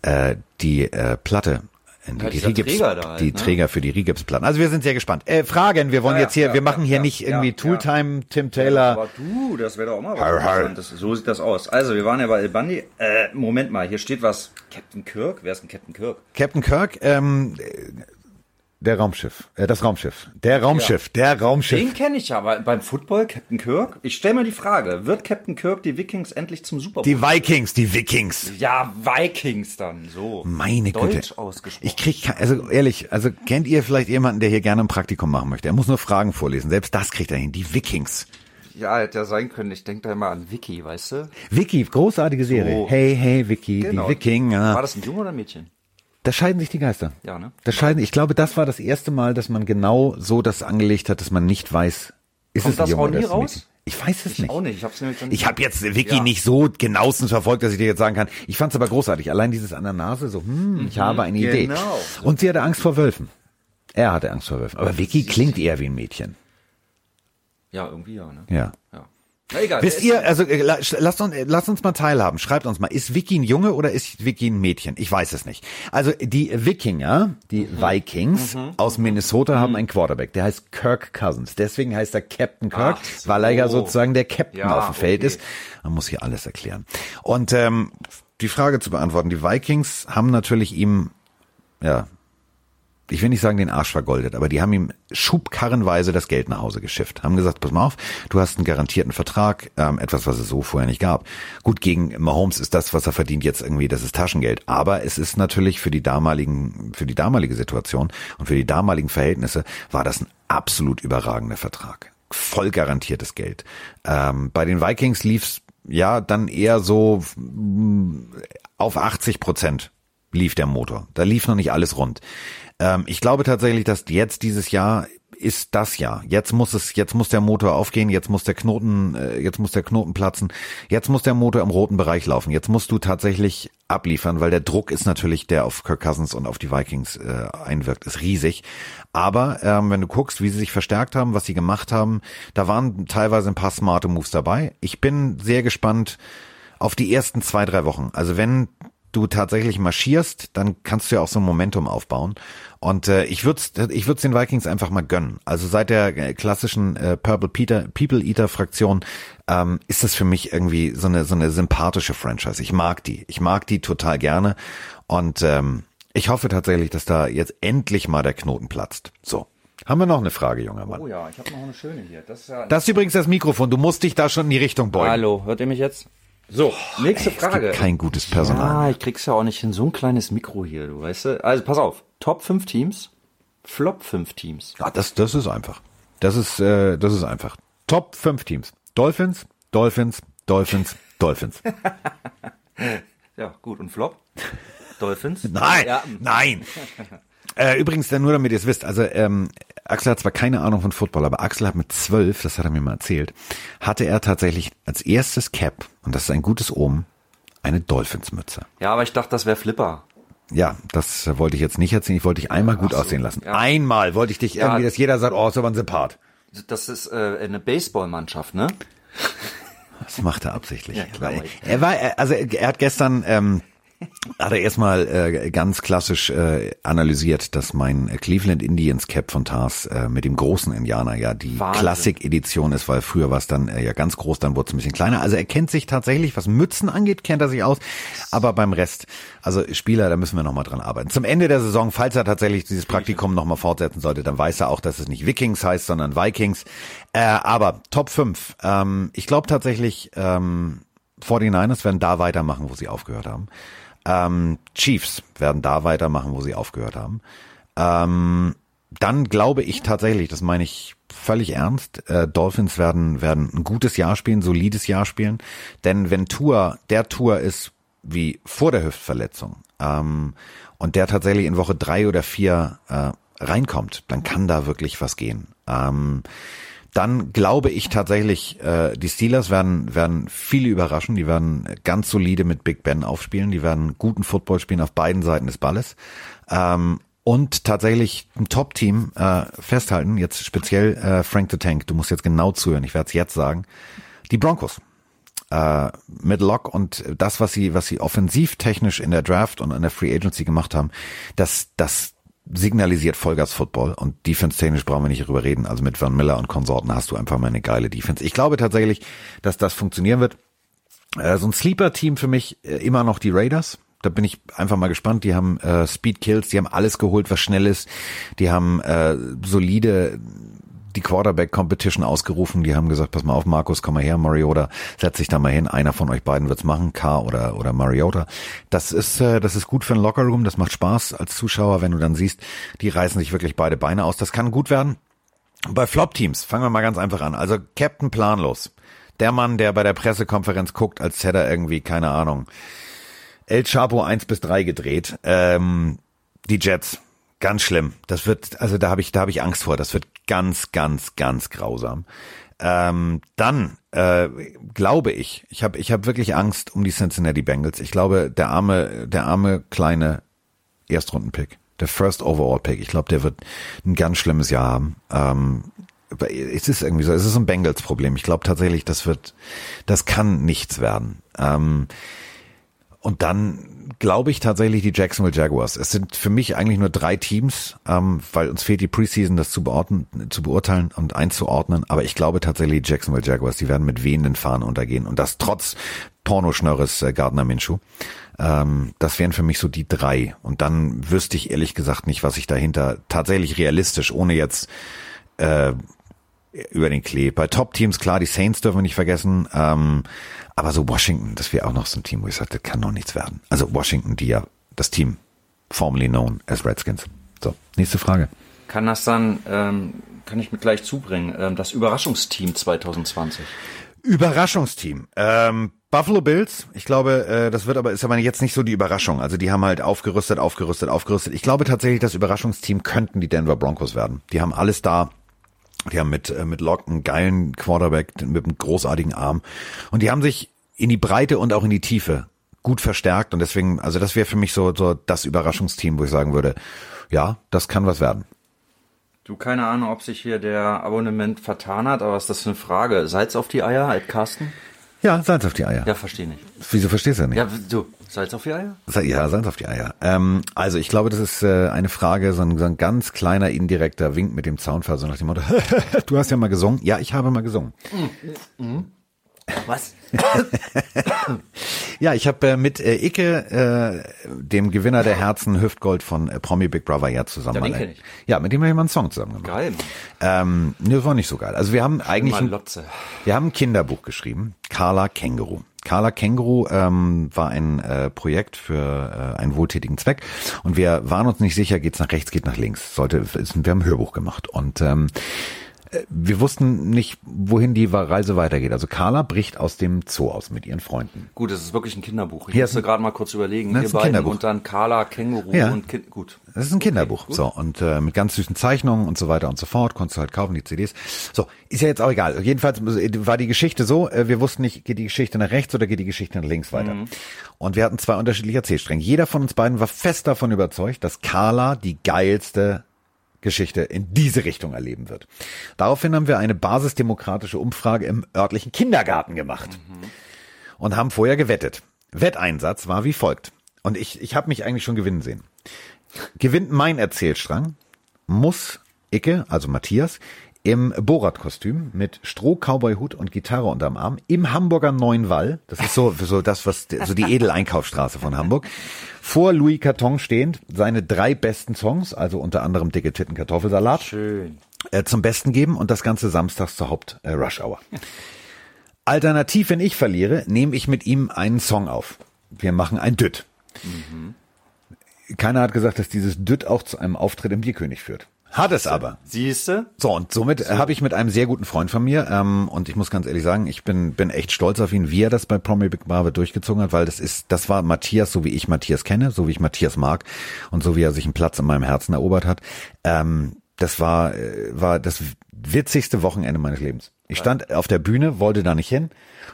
äh, die äh, Platte die, Ja, die, dieser Rigips, Träger halt, die ne? Träger für die Rigipsplatten. Also wir sind sehr gespannt. Äh, Fragen, wir wollen Ja, jetzt hier, ja, wir machen hier nicht irgendwie. Tooltime, Tim Taylor. Aber du, das wäre doch auch mal was. Har, har. Interessantes. So sieht das aus. Also, wir waren ja bei El Bandi. Äh, Moment mal, hier steht was. Captain Kirk? Wer ist denn Captain Kirk? Captain Kirk, ähm, der Raumschiff, äh, das Raumschiff, der Raumschiff, der Raumschiff. Den kenne ich aber beim Football, Captain Kirk. Ich stelle mir die Frage, wird Captain Kirk die Vikings endlich zum Super Bowl? Die Vikings, die Vikings. ja, Vikings dann, so. Meine Deutsch Güte. ausgesprochen. Ich krieg, also ehrlich, also kennt ihr vielleicht jemanden, der hier gerne ein Praktikum machen möchte? Er muss nur Fragen vorlesen. Selbst das kriegt er hin. Die Vikings. ja, hätte ja sein können. Ich denke da immer an Vicky, weißt du? Vicky, großartige Serie. So. Hey, hey, Vicky, Genau. die Wikinger. War das ein Junge oder ein Mädchen? Da scheiden sich die Geister. Ja, ne? Da scheiden, ich glaube, das war das erste Mal, dass man genau so das angelegt hat, dass man nicht weiß, ist Kommt es ein das Junge auch oder nie ist raus? Mädchen? Ich weiß es Ich nicht. auch nicht. Ich hab's nämlich Ich habe jetzt Vicky Ja. nicht so genauestens verfolgt, dass ich dir jetzt sagen kann. Ich fand es aber großartig. Allein dieses an der Nase, so, hm, ich habe eine Idee. genau. Und sie hatte Angst vor Wölfen. Er hatte Angst vor Wölfen. Aber Vicky klingt eher wie ein Mädchen. Ja, irgendwie ja, ne? Ja. Ja. Na egal. Wisst ihr, also äh, lasst uns, äh, lasst uns mal teilhaben. Schreibt uns mal, ist Vicky ein Junge oder ist Vicky ein Mädchen? Ich weiß es nicht. Also die Wikinger, die Mhm. Vikings aus Minnesota haben einen Quarterback, der heißt Kirk Cousins. Deswegen heißt er Captain Kirk, so. weil er ja sozusagen der Captain Ja, auf dem Feld okay. ist. Man muss hier alles erklären. Und ähm, die Frage zu beantworten, die Vikings haben natürlich ihm, ja, ich will nicht sagen den Arsch vergoldet, aber die haben ihm schubkarrenweise das Geld nach Hause geschifft. Haben gesagt, pass mal auf, du hast einen garantierten Vertrag, ähm, etwas, was es so vorher nicht gab. Gut, gegen Mahomes ist das, was er verdient, jetzt irgendwie, das ist Taschengeld. Aber es ist natürlich für die damaligen, für die damalige Situation und für die damaligen Verhältnisse war das ein absolut überragender Vertrag. Voll garantiertes Geld. Ähm, bei den Vikings lief's ja dann eher so mm, auf 80 Prozent lief der Motor. Da lief noch nicht alles rund. Ähm, ich glaube tatsächlich, dass jetzt dieses Jahr ist das Jahr. Jetzt muss es, jetzt muss der Motor aufgehen, jetzt muss der Knoten, äh, jetzt muss der Knoten platzen, jetzt muss der Motor im roten Bereich laufen. Jetzt musst du tatsächlich abliefern, weil der Druck ist natürlich, der auf Kirk Cousins und auf die Vikings äh, einwirkt, ist riesig. Aber ähm, wenn du guckst, wie sie sich verstärkt haben, was sie gemacht haben, da waren teilweise ein paar smarte Moves dabei. Ich bin sehr gespannt auf die ersten zwei, drei Wochen. Also wenn du tatsächlich marschierst, dann kannst du ja auch so ein Momentum aufbauen. Und äh, ich würde ich würd's den Vikings einfach mal gönnen. Also seit der äh, klassischen äh, Purple Peter, People Eater Fraktion ähm, ist das für mich irgendwie so eine so eine sympathische Franchise. Ich mag die. Ich mag die total gerne. Und ähm, ich hoffe tatsächlich, dass da jetzt endlich mal der Knoten platzt. So. Haben wir noch eine Frage, junger Mann? Oh ja, ich habe noch eine schöne hier. Das ist ja Das ist übrigens das Mikrofon. Du musst dich da schon in die Richtung beugen. Hallo, hört ihr mich jetzt? So, nächste Ey, es Frage. gibt kein gutes Personal. Ah, ich krieg's ja auch nicht hin. So ein kleines Mikro hier, du weißt du. Also pass auf. Top 5 Teams, Flop 5 Teams. Ja, das, das ist einfach. Das ist, äh, das ist einfach. Top 5 Teams. Dolphins, Dolphins, Dolphins, Dolphins. Ja, gut. Und Flop? Dolphins? Nein, Ja, nein. Äh, übrigens, dann nur damit ihr es wisst, also ähm, Axel hat zwar keine Ahnung von Football, aber Axel hat mit zwölf, das hat er mir mal erzählt, hatte er tatsächlich als erstes Cap, und das ist ein gutes Omen, eine Dolphins-Mütze. ja, aber ich dachte, das wäre Flipper. Ja, das wollte ich jetzt nicht erzählen, ich wollte dich einmal gut so, aussehen lassen. ja. Einmal wollte ich dich Ja. irgendwie, dass jeder sagt, oh, aber ein Sympath. Das ist äh, eine Baseballmannschaft, ne? Das macht er absichtlich. Ja, klar. Weil er war, also er hat gestern, ähm, hat er erstmal äh, ganz klassisch äh, analysiert, dass mein Cleveland Indians Cap von Tars äh, mit dem großen Indianer ja die. Klassik-Edition ist, weil früher war es dann äh, ja ganz groß, dann wurde es ein bisschen kleiner. Also er kennt sich tatsächlich, was Mützen angeht, kennt er sich aus, aber beim Rest, also Spieler, da müssen wir nochmal dran arbeiten. Zum Ende der Saison, falls er tatsächlich dieses Praktikum nochmal fortsetzen sollte, dann weiß er auch, dass es nicht Vikings heißt, sondern Vikings. Äh, aber Top 5, ähm, ich glaube tatsächlich, ähm, 49ers werden da weitermachen, wo sie aufgehört haben. Ähm, Chiefs werden da weitermachen, wo sie aufgehört haben. Ähm, dann glaube ich tatsächlich, das meine ich völlig ernst, äh, Dolphins werden, werden ein gutes Jahr spielen, solides Jahr spielen. Denn wenn Tour der Tour ist wie vor der Hüftverletzung ähm, und der tatsächlich in Woche drei oder vier äh, reinkommt, dann kann da wirklich was gehen. Ähm, dann glaube ich tatsächlich, äh, die Steelers werden, werden viele überraschen. Die werden ganz solide mit Big Ben aufspielen. Die werden guten Football spielen auf beiden Seiten des Balles. Ähm, und tatsächlich ein Top-Team äh, festhalten, jetzt speziell äh, Frank the Tank, du musst jetzt genau zuhören, ich werde es jetzt sagen, die Broncos. Äh, mit Lock und das, was sie, was sie offensiv technisch in der Draft und in der Free Agency gemacht haben, das, das signalisiert Vollgas Football und defense-technisch brauchen wir nicht darüber reden. Also mit Van Miller und Konsorten hast du einfach mal eine geile Defense. Ich glaube tatsächlich, dass das funktionieren wird. Äh, so ein Sleeper-Team für mich äh, immer noch die Raiders. Da bin ich einfach mal gespannt. Die haben äh, Speed Kills, die haben alles geholt, was schnell ist. Die haben äh, solide die Quarterback-Competition ausgerufen. Die haben gesagt, pass mal auf, Markus, komm mal her, Mariota, setz dich da mal hin. Einer von euch beiden wird's machen, K oder, oder Mariota. Das ist, äh, das ist gut für einen Lockerroom. Das macht Spaß als Zuschauer, wenn du dann siehst, die reißen sich wirklich beide Beine aus. Das kann gut werden. Bei Flop-Teams, fangen wir mal ganz einfach an. Also Captain Planlos. Der Mann, der bei der Pressekonferenz guckt, als hätte er irgendwie, keine Ahnung, El Chapo 1 bis 3 gedreht. Ähm, die Jets Ganz schlimm. Das wird, also da habe ich, da habe ich Angst vor. Das wird ganz, ganz, ganz grausam. Ähm, dann äh, glaube ich, ich habe, ich habe wirklich Angst um die Cincinnati Bengals. Ich glaube, der arme, der arme kleine Erstrundenpick, der First Overall Pick, ich glaube, der wird ein ganz schlimmes Jahr haben. Ähm, es ist irgendwie so, es ist ein Bengals-Problem. Ich glaube tatsächlich, das wird, das kann nichts werden. Ähm, und dann glaube ich tatsächlich die Jacksonville Jaguars. Es sind für mich eigentlich nur drei Teams, ähm, weil uns fehlt die Preseason, das zu, beorten, zu beurteilen und einzuordnen. Aber ich glaube tatsächlich die Jacksonville Jaguars, die werden mit wehenden Fahnen untergehen. Und das trotz Pornoschnörres äh, Gardner Minshew. Ähm, das wären für mich so die drei. Und dann wüsste ich ehrlich gesagt nicht, was ich dahinter tatsächlich realistisch, ohne jetzt äh, über den Klee. Bei Top-Teams, klar, die Saints dürfen wir nicht vergessen. Ähm, aber so Washington, das wäre auch noch so ein Team, wo ich sagte, kann noch nichts werden. Also Washington, die ja das Team, formerly known as Redskins. So, nächste Frage. Kann das dann, ähm, kann ich mit gleich zubringen, ähm, das Überraschungsteam 2020? Überraschungsteam. Ähm, Buffalo Bills, ich glaube, äh, das wird aber ist aber jetzt nicht so die Überraschung. Also die haben halt aufgerüstet, aufgerüstet, aufgerüstet. Ich glaube tatsächlich, das Überraschungsteam könnten die Denver Broncos werden. Die haben alles da, die haben mit, äh, mit Lock einen geilen Quarterback mit einem großartigen Arm. Und die haben sich in die Breite und auch in die Tiefe gut verstärkt. Und deswegen, also das wäre für mich so, so das Überraschungsteam, wo ich sagen würde, ja, das kann was werden. Du, keine Ahnung, ob sich hier der Abonnement vertan hat, aber was ist das für eine Frage? Salz auf die Eier, Ed Carsten? Ja, Salz auf die Eier. Ja, verstehe nicht. Wieso verstehst du nicht? Ja, du, Salz auf die Eier? Ja, Salz auf die Eier. Ähm, also ich glaube, das ist äh, eine Frage, so ein, so ein ganz kleiner indirekter Wink mit dem Zaunfall, so nach dem Motto, du hast ja mal gesungen. Ja, ich habe mal gesungen. Mhm. Was? ja, ich habe äh, mit äh, Icke, äh, dem Gewinner der Herzen Hüftgold von äh, Promi Big Brother ja zusammen. Ja, den ich. ja, mit dem haben wir mal einen Song zusammen gemacht. Geil. Ähm, ne, das war nicht so geil. Also wir haben eigentlich ein, wir haben ein Kinderbuch geschrieben, Carla Känguru. Carla Känguru ähm, war ein äh, Projekt für äh, einen wohltätigen Zweck und wir waren uns nicht sicher, geht's nach rechts, geht nach links. Sollte, ist, wir haben ein Hörbuch gemacht und ähm, wir wussten nicht, wohin die Reise weitergeht. Also Carla bricht aus dem Zoo aus mit ihren Freunden. Gut, es ist wirklich ein Kinderbuch. Ich Hier musste gerade mal kurz überlegen. Das ist ein Kinderbuch. Und dann Carla, Känguru Ja. und Kind. Gut. Das ist ein Kinderbuch. Okay, so, und äh, mit ganz süßen Zeichnungen und so weiter und so fort. Konntest du halt kaufen, die CDs. So, ist ja jetzt auch egal. Jedenfalls war die Geschichte so, äh, wir wussten nicht, geht die Geschichte nach rechts oder geht die Geschichte nach links weiter. Mhm. Und wir hatten zwei unterschiedliche Erzählstränge. Jeder von uns beiden war fest davon überzeugt, dass Carla die geilste Geschichte in diese Richtung erleben wird. Daraufhin haben wir eine basisdemokratische Umfrage im örtlichen Kindergarten gemacht und haben vorher gewettet. Wetteinsatz war wie folgt. Und ich, ich habe mich eigentlich schon gewinnen sehen. Gewinnt mein Erzählstrang, muss Icke, also Matthias, im Borat-Kostüm mit Stroh-Cowboy-Hut und Gitarre unterm Arm im Hamburger Neuen Wall, das ist so, so das, was, so die Edeleinkaufsstraße von Hamburg, vor Louis Carton stehend, seine drei besten Songs, also unter anderem Dicke Titten Kartoffelsalat, Schön. äh, zum Besten geben und das Ganze samstags zur Haupt äh, Rush Hour. Alternativ, wenn ich verliere, nehme ich mit ihm einen Song auf. Wir machen ein Dütt. Keiner hat gesagt, dass dieses Dütt auch zu einem Auftritt im Bierkönig führt. Hat es aber. Siehste? So, und somit so. habe ich mit einem sehr guten Freund von mir, ähm, und ich muss ganz ehrlich sagen, ich bin, bin echt stolz auf ihn, wie er das bei Promi Big Brother durchgezogen hat, weil das ist, das war Matthias, so wie ich Matthias kenne, so wie ich Matthias mag und so wie er sich einen Platz in meinem Herzen erobert hat. Ähm, das war, äh, war das witzigste Wochenende meines Lebens. Ich stand auf der Bühne, wollte da nicht hin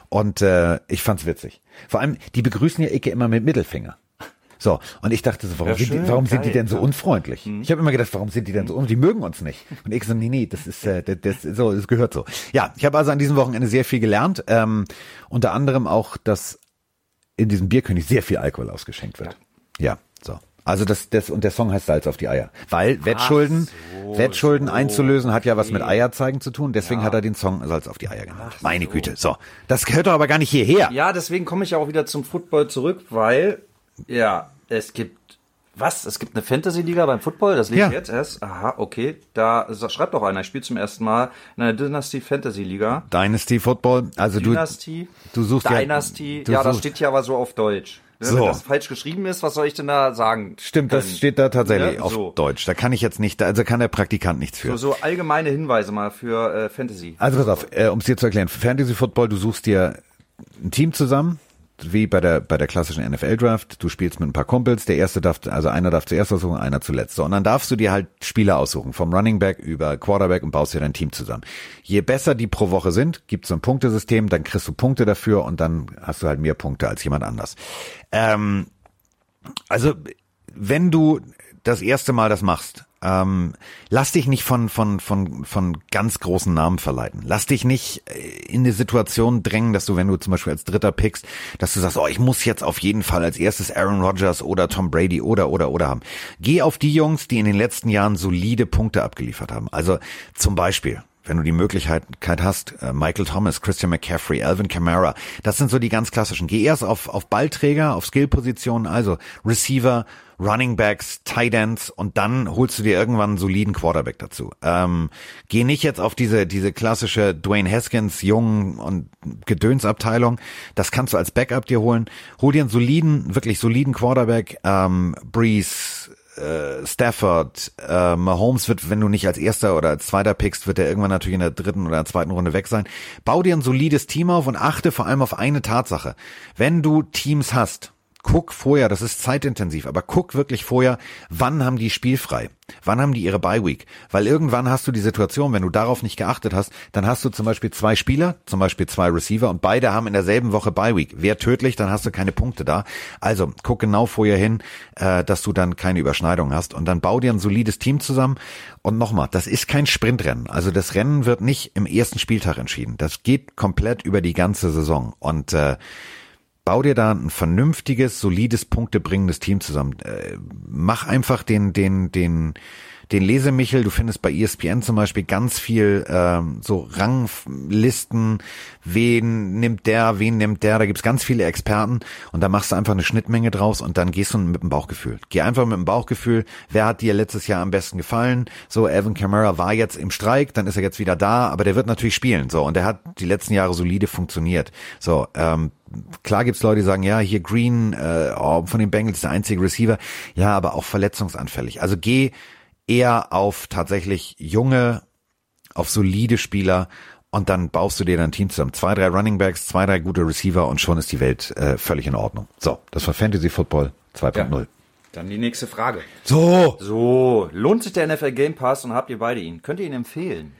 und äh, ich fand's witzig. Vor allem, die begrüßen ja Icke immer mit Mittelfinger. So, und ich dachte so, warum, ja, sind, die, warum sind die denn so unfreundlich? Mhm. Ich habe immer gedacht, warum sind die denn so unfreundlich? Die mögen uns nicht. Und ich so, nee, nee, das ist, äh, das, das, so, das gehört so. Ja, ich habe also an diesem Wochenende sehr viel gelernt. Ähm, unter anderem auch, dass in diesem Bierkönig sehr viel Alkohol ausgeschenkt wird. Ja, ja so. Also das, das und der Song heißt Salz auf die Eier, weil Wettschulden, so, Wettschulden so, einzulösen hat ja was mit Eier zeigen zu tun. Deswegen ja. hat er den Song Salz auf die Eier genannt. Ach, Meine so. Güte, so das gehört doch aber gar nicht hierher. Ja, deswegen komme ich ja auch wieder zum Football zurück, weil ja es gibt was? Es gibt eine Fantasy-Liga beim Football? Das liegt ja. jetzt erst? Aha, okay. Da schreibt doch einer, ich spiele zum ersten Mal in einer Dynasty Fantasy-Liga. Dynasty Football? Also Dynasty, du, du suchst Dynasty, ja, ja das steht hier aber so auf Deutsch. So. Wenn das falsch geschrieben ist, was soll ich denn da sagen? Stimmt, das steht da tatsächlich ja, auf so. Deutsch. Da kann ich jetzt nicht, also kann der Praktikant nichts für. So, so allgemeine Hinweise mal für äh, Fantasy. Also pass auf, äh, um es dir zu erklären, Fantasy Football, du suchst dir ein Team zusammen, wie bei der, bei der klassischen NFL-Draft. Du spielst mit ein paar Kumpels. Der erste darf, also einer darf zuerst aussuchen, einer zuletzt. So, und dann darfst du dir halt Spieler aussuchen. Vom Running Back über Quarterback und baust dir dein Team zusammen. Je besser die pro Woche sind, gibt's so ein Punktesystem, dann kriegst du Punkte dafür und dann hast du halt mehr Punkte als jemand anders. Ähm, also, wenn du das erste Mal das machst, ähm, lass dich nicht von, von, von, von ganz großen Namen verleiten. Lass dich nicht äh, in eine Situation drängen, dass du, wenn du zum Beispiel als Dritter pickst, dass du sagst, oh, ich muss jetzt auf jeden Fall als erstes Aaron Rodgers oder Tom Brady oder, oder, oder haben. Geh auf die Jungs, die in den letzten Jahren solide Punkte abgeliefert haben. Also zum Beispiel, wenn du die Möglichkeit hast, äh, Michael Thomas, Christian McCaffrey, Alvin Kamara, das sind so die ganz klassischen. Geh erst auf, auf Ballträger, auf Skillpositionen, also Receiver, Running Backs, Tight Ends und dann holst du dir irgendwann einen soliden Quarterback dazu. Ähm, geh nicht jetzt auf diese, diese klassische Dwayne Haskins Jungen und Gedönsabteilung. Das kannst du als Backup dir holen. Hol dir einen soliden, wirklich soliden Quarterback, ähm, Breeze, äh, Stafford, äh, Mahomes wird, wenn du nicht als erster oder als zweiter pickst, wird er irgendwann natürlich in der dritten oder zweiten Runde weg sein. Bau dir ein solides Team auf und achte vor allem auf eine Tatsache. Wenn du Teams hast, guck vorher, das ist zeitintensiv, aber guck wirklich vorher, wann haben die spielfrei? Wann haben die ihre Bye Week? Weil irgendwann hast du die Situation, wenn du darauf nicht geachtet hast, dann hast du zum Beispiel zwei Spieler, zum Beispiel zwei Receiver und beide haben in derselben Woche Bye Week. Wer tödlich, dann hast du keine Punkte da. Also guck genau vorher hin, äh, dass du dann keine Überschneidung hast und dann bau dir ein solides Team zusammen. Und nochmal, das ist kein Sprintrennen. Also das Rennen wird nicht im ersten Spieltag entschieden. Das geht komplett über die ganze Saison und äh, bau dir da ein vernünftiges, solides, punktebringendes Team zusammen. Äh, mach einfach den, den, den, den Lesemichel, du findest bei ESPN zum Beispiel ganz viel ähm, so Ranglisten, wen nimmt der, wen nimmt der, da gibt's ganz viele Experten und da machst du einfach eine Schnittmenge draus und dann gehst du mit dem Bauchgefühl. Geh einfach mit dem Bauchgefühl, wer hat dir letztes Jahr am besten gefallen? So, Evan Kamara war jetzt im Streik, dann ist er jetzt wieder da, aber der wird natürlich spielen, so, und der hat die letzten Jahre solide funktioniert. So, ähm, klar gibt's Leute, die sagen, ja, hier Green äh, oh, von den Bengals der einzige Receiver, ja, aber auch verletzungsanfällig. Also geh eher auf tatsächlich junge, auf solide Spieler und dann baust du dir dein Team zusammen. Zwei, drei Running Backs, zwei, drei gute Receiver und schon ist die Welt äh, völlig in Ordnung. So, das war Fantasy Football 2.0. Ja. Dann die nächste Frage. So. So, lohnt sich der NFL Game Pass und habt ihr beide ihn? Könnt ihr ihn empfehlen?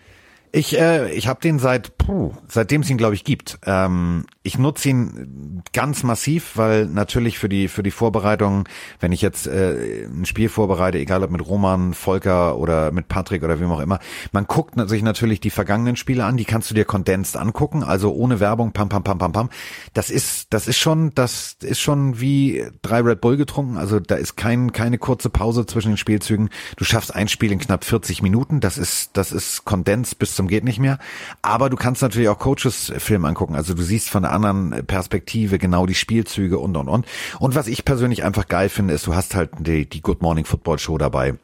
Ich, äh, ich habe den seit, puh, seitdem es ihn, glaube ich, gibt. Ähm, ich nutze ihn ganz massiv, weil natürlich für die für die Vorbereitung, wenn ich jetzt äh, ein Spiel vorbereite, egal ob mit Roman, Volker oder mit Patrick oder wem auch immer, man guckt sich natürlich die vergangenen Spiele an, die kannst du dir kondensiert angucken, also ohne Werbung, pam pam pam pam pam. Das ist das ist schon das ist schon wie drei Red Bull getrunken, also da ist kein keine kurze Pause zwischen den Spielzügen. Du schaffst ein Spiel in knapp 40 Minuten, das ist das ist kondensiert bis zum geht nicht mehr, aber du kannst natürlich auch Coaches Film angucken, also du siehst von der anderen Perspektive genau die Spielzüge und und und. Und was ich persönlich einfach geil finde, ist, du hast halt die, die Good Morning Football Show dabei.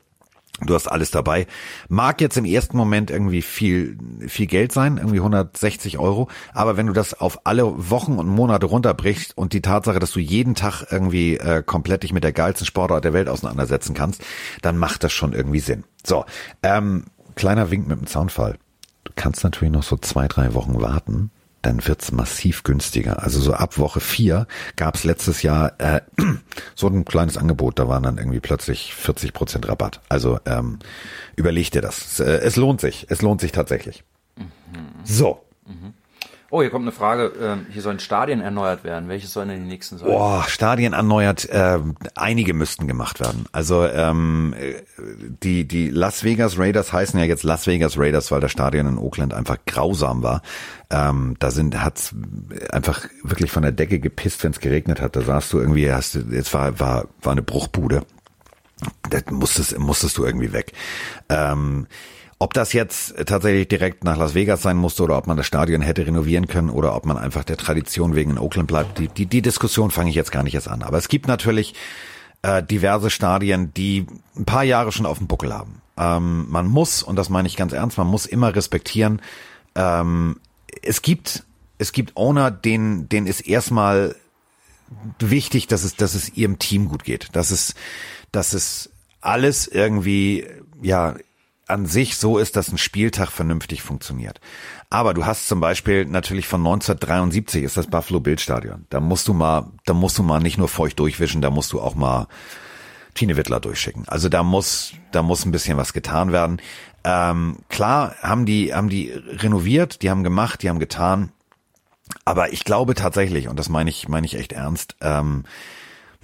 Du hast alles dabei. Mag jetzt im ersten Moment irgendwie viel, viel Geld sein, irgendwie 160 Euro. Aber wenn du das auf alle Wochen und Monate runterbrichst und die Tatsache, dass du jeden Tag irgendwie äh, komplett dich mit der geilsten Sportart der Welt auseinandersetzen kannst, dann macht das schon irgendwie Sinn. So, ähm, kleiner Wink mit dem Zaunfall. Du kannst natürlich noch so zwei, drei Wochen warten dann wird's massiv günstiger. Also so ab Woche vier gab's letztes Jahr äh, so ein kleines Angebot, da waren dann irgendwie plötzlich 40 Prozent Rabatt. Also ähm, überleg dir das. Es, äh, es lohnt sich, es lohnt sich tatsächlich. Mhm. So. Mhm. Oh, hier kommt eine Frage. Ähm, hier sollen Stadien erneuert werden. Welches sollen denn die nächsten sein? Boah, Stadien erneuert. Äh, einige müssten gemacht werden. Also ähm, die die Las Vegas Raiders heißen ja jetzt Las Vegas Raiders, weil das Stadion in Oakland einfach grausam war. Ähm, da sind hat's einfach wirklich von der Decke gepisst, wenn es geregnet hat. Da saßt du irgendwie, hast jetzt war war war eine Bruchbude. Das musstest musstest du irgendwie weg. Ähm, ob das jetzt tatsächlich direkt nach Las Vegas sein musste oder ob man das Stadion hätte renovieren können oder ob man einfach der Tradition wegen in Oakland bleibt, die, die, die Diskussion fange ich jetzt gar nicht erst an. Aber es gibt natürlich äh, diverse Stadien, die ein paar Jahre schon auf dem Buckel haben. Ähm, man muss, und das meine ich ganz ernst, man muss immer respektieren, ähm, es gibt, es gibt Owner, denen, denen ist erstmal wichtig, dass es, dass es ihrem Team gut geht. Dass es, dass es alles irgendwie, ja, an sich so ist, dass ein Spieltag vernünftig funktioniert. Aber du hast zum Beispiel natürlich von 1973 ist das Buffalo Bild Stadion. Da musst du mal, da musst du mal nicht nur feucht durchwischen, da musst du auch mal Tine Wittler durchschicken. Also da muss, da muss ein bisschen was getan werden. Ähm, klar haben die, haben die renoviert, die haben gemacht, die haben getan. Aber ich glaube tatsächlich, und das meine ich, meine ich echt ernst, ähm,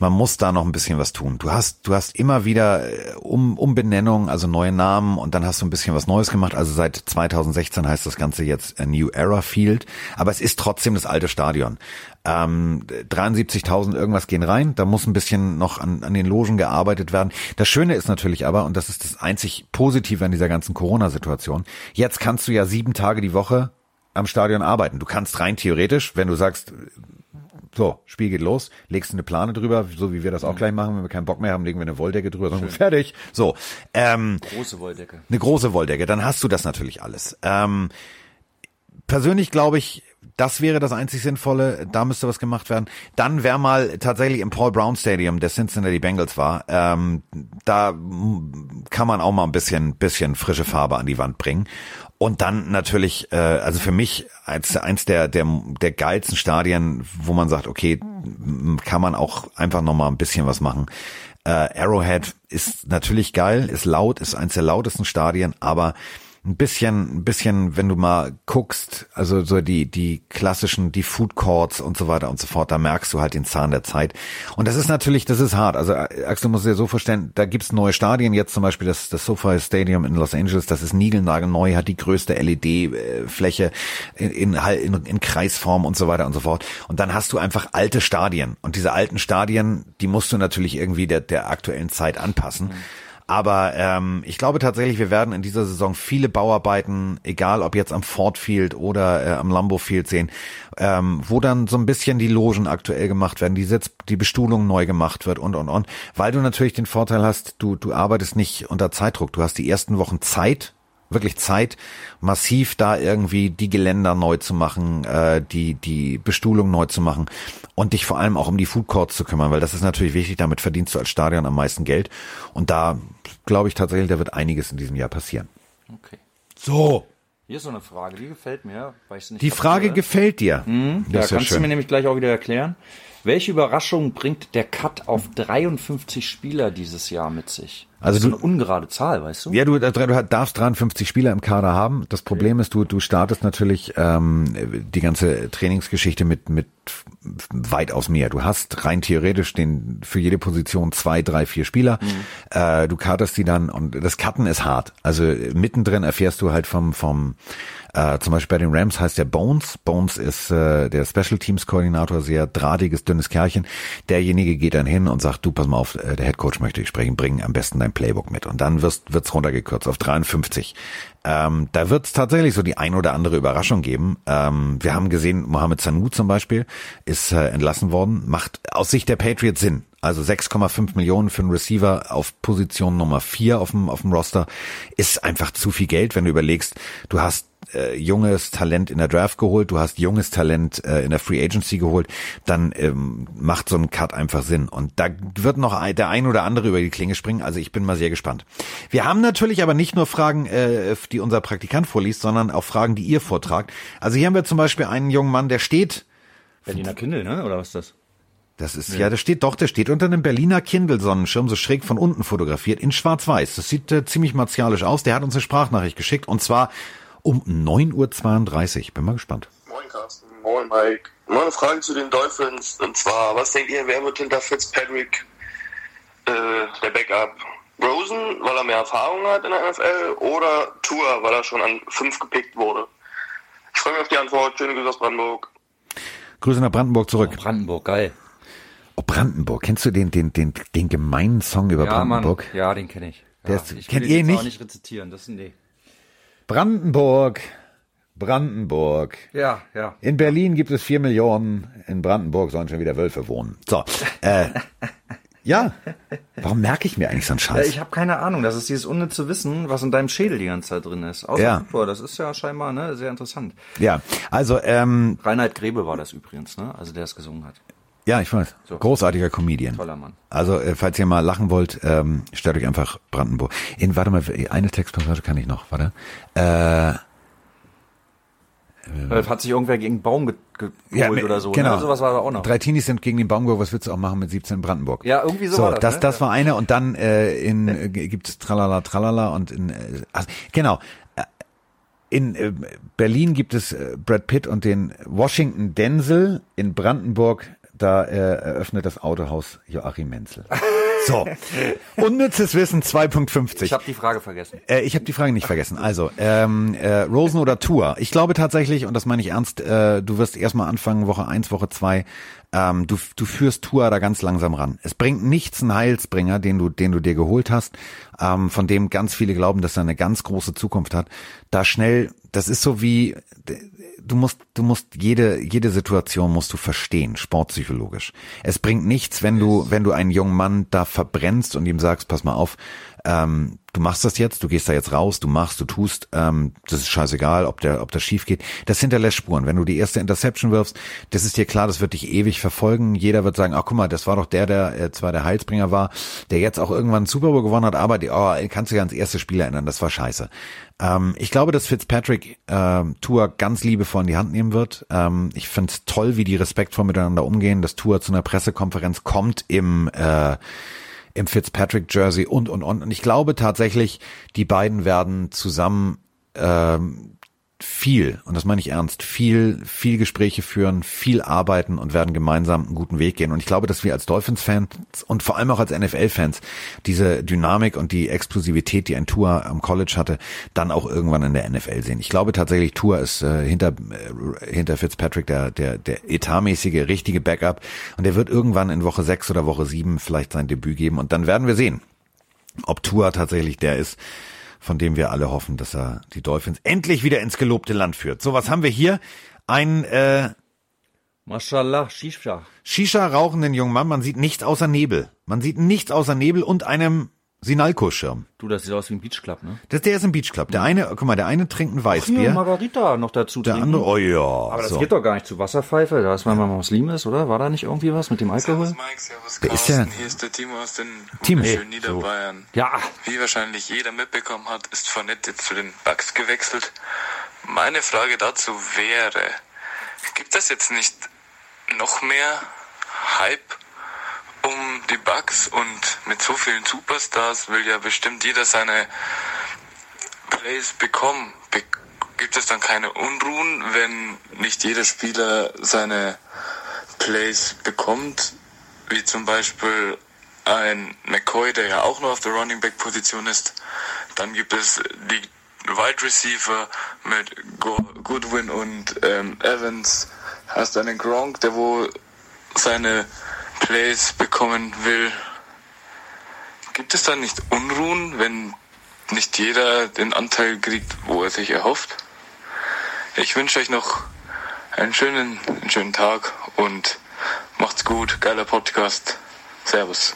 man muss da noch ein bisschen was tun. Du hast, du hast immer wieder äh, um, Umbenennung, also neue Namen und dann hast du ein bisschen was Neues gemacht. Also seit 2016 heißt das Ganze jetzt a New Era Field, aber es ist trotzdem das alte Stadion. Ähm, 73.000 irgendwas gehen rein, da muss ein bisschen noch an, an den Logen gearbeitet werden. Das Schöne ist natürlich aber, und das ist das einzig Positive an dieser ganzen Corona-Situation, jetzt kannst du ja sieben Tage die Woche am Stadion arbeiten. Du kannst rein theoretisch, wenn du sagst, so, Spiel geht los, legst du eine Plane drüber, so wie wir das auch mhm. gleich machen, wenn wir keinen Bock mehr haben, legen wir eine Wolldecke drüber, sagen fertig. So, ähm, große Wolldecke. Eine große Wolldecke, dann hast du das natürlich alles. Ähm, persönlich glaube ich, das wäre das einzig Sinnvolle. Da müsste was gemacht werden. Dann wäre mal tatsächlich im Paul Brown Stadium, der Cincinnati Bengals war, ähm, da kann man auch mal ein bisschen, bisschen frische Farbe an die Wand bringen. Und dann natürlich, äh, also für mich als eins der, der, der geilsten Stadien, wo man sagt, okay, kann man auch einfach noch mal ein bisschen was machen. Äh, Arrowhead ist natürlich geil, ist laut, ist eins der lautesten Stadien, aber ein bisschen, ein bisschen, wenn du mal guckst, also so die, die klassischen, die Food Courts und so weiter und so fort, da merkst du halt den Zahn der Zeit. Und das ist natürlich, das ist hart. Also Axel muss dir so vorstellen, da gibt's neue Stadien, jetzt zum Beispiel das, das SoFi Stadium in Los Angeles, das ist niegelnagelneu, hat die größte LED-Fläche in, in, in, in Kreisform und so weiter und so fort. Und dann hast du einfach alte Stadien. Und diese alten Stadien, die musst du natürlich irgendwie der, der aktuellen Zeit anpassen. Mhm. Aber ähm, ich glaube tatsächlich, wir werden in dieser Saison viele Bauarbeiten, egal ob jetzt am Ford Field oder äh, am Lambo Field sehen, ähm, wo dann so ein bisschen die Logen aktuell gemacht werden, die Sitz, die Bestuhlung neu gemacht wird und und und, weil du natürlich den Vorteil hast, du du arbeitest nicht unter Zeitdruck, du hast die ersten Wochen Zeit, wirklich Zeit, massiv da irgendwie die Geländer neu zu machen, äh, die die Bestuhlung neu zu machen und dich vor allem auch um die Food Courts zu kümmern, weil das ist natürlich wichtig, damit verdienst du als Stadion am meisten Geld und da glaube ich tatsächlich, da wird einiges in diesem Jahr passieren. Okay. So. Hier ist so eine Frage, die gefällt mir, weil ich nicht Die Frage gefällt dir. Mhm. Ja, kannst schön. du mir nämlich gleich auch wieder erklären. Welche Überraschung bringt der Cut auf 53 Spieler dieses Jahr mit sich? Also das ist du, eine ungerade Zahl, weißt du? Ja, du, du darfst 53 Spieler im Kader haben. Das Problem okay. ist, du, du startest natürlich ähm, die ganze Trainingsgeschichte mit, mit weitaus mehr. Du hast rein theoretisch den für jede Position zwei, drei, vier Spieler. Mhm. Äh, du kartest die dann und das Cutten ist hart. Also mittendrin erfährst du halt vom, vom äh, zum Beispiel bei den Rams heißt der Bones. Bones ist äh, der Special Teams Koordinator, sehr drahtiges, dünnes Kerlchen. Derjenige geht dann hin und sagt, du, pass mal auf, äh, der Head Coach möchte ich sprechen, bring am besten dein Playbook mit. Und dann wirst, wird's runtergekürzt auf 53. Ähm, da wird es tatsächlich so die ein oder andere Überraschung geben. Ähm, wir haben gesehen, Mohamed Sanu zum Beispiel ist äh, entlassen worden, macht aus Sicht der Patriots Sinn. Also 6,5 Millionen für einen Receiver auf Position Nummer 4 auf dem, auf dem Roster ist einfach zu viel Geld, wenn du überlegst, du hast äh, junges Talent in der Draft geholt, du hast junges Talent äh, in der Free Agency geholt, dann ähm, macht so ein Cut einfach Sinn. Und da wird noch ein, der ein oder andere über die Klinge springen. Also ich bin mal sehr gespannt. Wir haben natürlich aber nicht nur Fragen, äh, die unser Praktikant vorliest, sondern auch Fragen, die ihr vortragt. Also hier haben wir zum Beispiel einen jungen Mann, der steht. Berliner Kindle, ne? Oder was ist das? Das ist, ja, ja das steht doch, der steht unter einem Berliner Kindle-Sonnenschirm, so schräg von unten fotografiert, in schwarz-weiß. Das sieht äh, ziemlich martialisch aus. Der hat uns eine Sprachnachricht geschickt und zwar um 9.32 Uhr. Bin mal gespannt. Moin Carsten, moin Mike. Mal eine Frage zu den Dolphins. Und zwar, was denkt ihr, wer wird hinter Fitzpatrick äh, der Backup? Rosen, weil er mehr Erfahrung hat in der NFL oder Tour, weil er schon an 5 gepickt wurde? Ich freue mich auf die Antwort. Schöne Grüße aus Brandenburg. Grüße nach Brandenburg zurück. Oh, Brandenburg, geil. Oh, Brandenburg. Kennst du den, den, den, den gemeinen Song über ja, Brandenburg? Mann. Ja, den kenne ich. Ja, ist, ich kennt ihr ihn nicht? Auch nicht rezitieren. Das ist nee. Brandenburg. Brandenburg. Ja, ja. In Berlin gibt es vier Millionen. In Brandenburg sollen schon wieder Wölfe wohnen. So. Äh, ja. Warum merke ich mir eigentlich so einen Scheiß? Ja, ich habe keine Ahnung. Das ist dieses unnütze Wissen, was in deinem Schädel die ganze Zeit drin ist. Außer Ja. Football, das ist ja scheinbar ne, sehr interessant. Ja. Also, ähm, Reinhard Grebe war das übrigens, ne? Also der es gesungen hat. Ja, ich weiß. So. Großartiger Comedian. Toller Mann. Also, äh, falls ihr mal lachen wollt, ähm, stellt euch einfach Brandenburg. In, warte mal, eine Textpassage kann ich noch, warte. Äh, Äh, Hat sich irgendwer gegen einen Baum ge geholt Ja, oder so. genau. Ne? Sowas war da auch noch. Drei Teenies sind gegen den Baum gegangen, was willst du auch machen mit 17 in Brandenburg? Ja, irgendwie so So, war das, das, ne? das war eine und dann äh, in äh, gibt es Tralala Tralala und in äh, ach, genau Äh, in äh, Berlin gibt es äh, Brad Pitt und den Washington Denzel in Brandenburg da äh, eröffnet das Autohaus Joachim Menzel. So, unnützes Wissen 2.50. Ich habe die Frage vergessen. Äh, ich habe die Frage nicht vergessen. Also, ähm, äh, Rosen oder Tour? Ich glaube tatsächlich, und das meine ich ernst, äh, du wirst erstmal anfangen, Woche eins, Woche zwei. Ähm, du, du führst Tour da ganz langsam ran. Es bringt nichts einen Heilsbringer, den du, den du dir geholt hast, ähm, von dem ganz viele glauben, dass er eine ganz große Zukunft hat. Da schnell, das ist so wie, du musst, du musst jede, jede Situation musst du verstehen, sportpsychologisch. Es bringt nichts, wenn du, wenn du einen jungen Mann da verbrennst und ihm sagst, pass mal auf, ähm, du machst das jetzt, du gehst da jetzt raus, du machst, du tust, ähm, das ist scheißegal, ob der, ob das schief geht. Das hinterlässt Spuren. Wenn du die erste Interception wirfst, das ist dir klar, das wird dich ewig verfolgen. Jeder wird sagen, ach guck mal, das war doch der, der äh, zwar der Heilsbringer war, der jetzt auch irgendwann Super Bowl gewonnen hat, aber die, oh, kannst du dich ans erste Spiel erinnern, das war scheiße. Ähm, ich glaube, dass Fitzpatrick ähm, Tour ganz liebevoll in die Hand nehmen wird. Ähm, ich finde es toll, wie die respektvoll miteinander umgehen, dass Tour zu einer Pressekonferenz kommt im äh, im Fitzpatrick Jersey und und und. Und ich glaube tatsächlich, die beiden werden zusammen ähm, viel, und das meine ich ernst, viel, viel Gespräche führen, viel arbeiten und werden gemeinsam einen guten Weg gehen. Und ich glaube, dass wir als Dolphins-Fans und vor allem auch als NFL-Fans diese Dynamik und die Explosivität, die ein Tour am College hatte, dann auch irgendwann in der NFL sehen. Ich glaube tatsächlich, Tour ist äh, hinter, äh, hinter Fitzpatrick der, der, der etatmäßige, richtige Backup. Und der wird irgendwann in Woche sechs oder Woche sieben vielleicht sein Debüt geben. Und dann werden wir sehen, ob Tua tatsächlich der ist, von dem wir alle hoffen, dass er die Dolphins endlich wieder ins gelobte Land führt. So, was haben wir hier? Ein äh, Mashallah, Shisha. Shisha rauchenden jungen Mann. Man sieht nichts außer Nebel. Man sieht nichts außer Nebel und einem Sinalco-Schirm. Du, das sieht aus wie ein Beachclub, ne? Das, der ist im Beach Club. Der eine, guck mal, der eine trinkt ein Hier, Weißbier. Margarita noch dazu Der trinken. andere, oh ja. Aber das so. geht doch gar nicht zu Wasserpfeife, da ist man mal Muslim ist, oder? War da nicht irgendwie was mit dem Alkohol? Servus Mike, servus Wer ist der? Hier ist der Timo aus den Timo. Hey, so. Niederbayern. Ja, Wie wahrscheinlich jeder mitbekommen hat, ist Fournette jetzt zu den Bucks gewechselt. Meine Frage dazu wäre, gibt es jetzt nicht noch mehr Hype um die Bucks und mit so vielen Superstars will ja bestimmt jeder seine Plays bekommen. Be gibt es dann keine Unruhen, wenn nicht jeder Spieler seine Plays bekommt, wie zum Beispiel ein McCoy, der ja auch noch auf der Running Back Position ist. Dann gibt es die Wide Receiver mit Go Goodwin und ähm, Evans. Hast einen Gronk, der wo seine Plays bekommen will. Gibt es dann nicht Unruhen, wenn nicht jeder den Anteil kriegt, wo er sich erhofft? Ich wünsche euch noch einen schönen, einen schönen Tag und macht's gut. Geiler Podcast. Servus.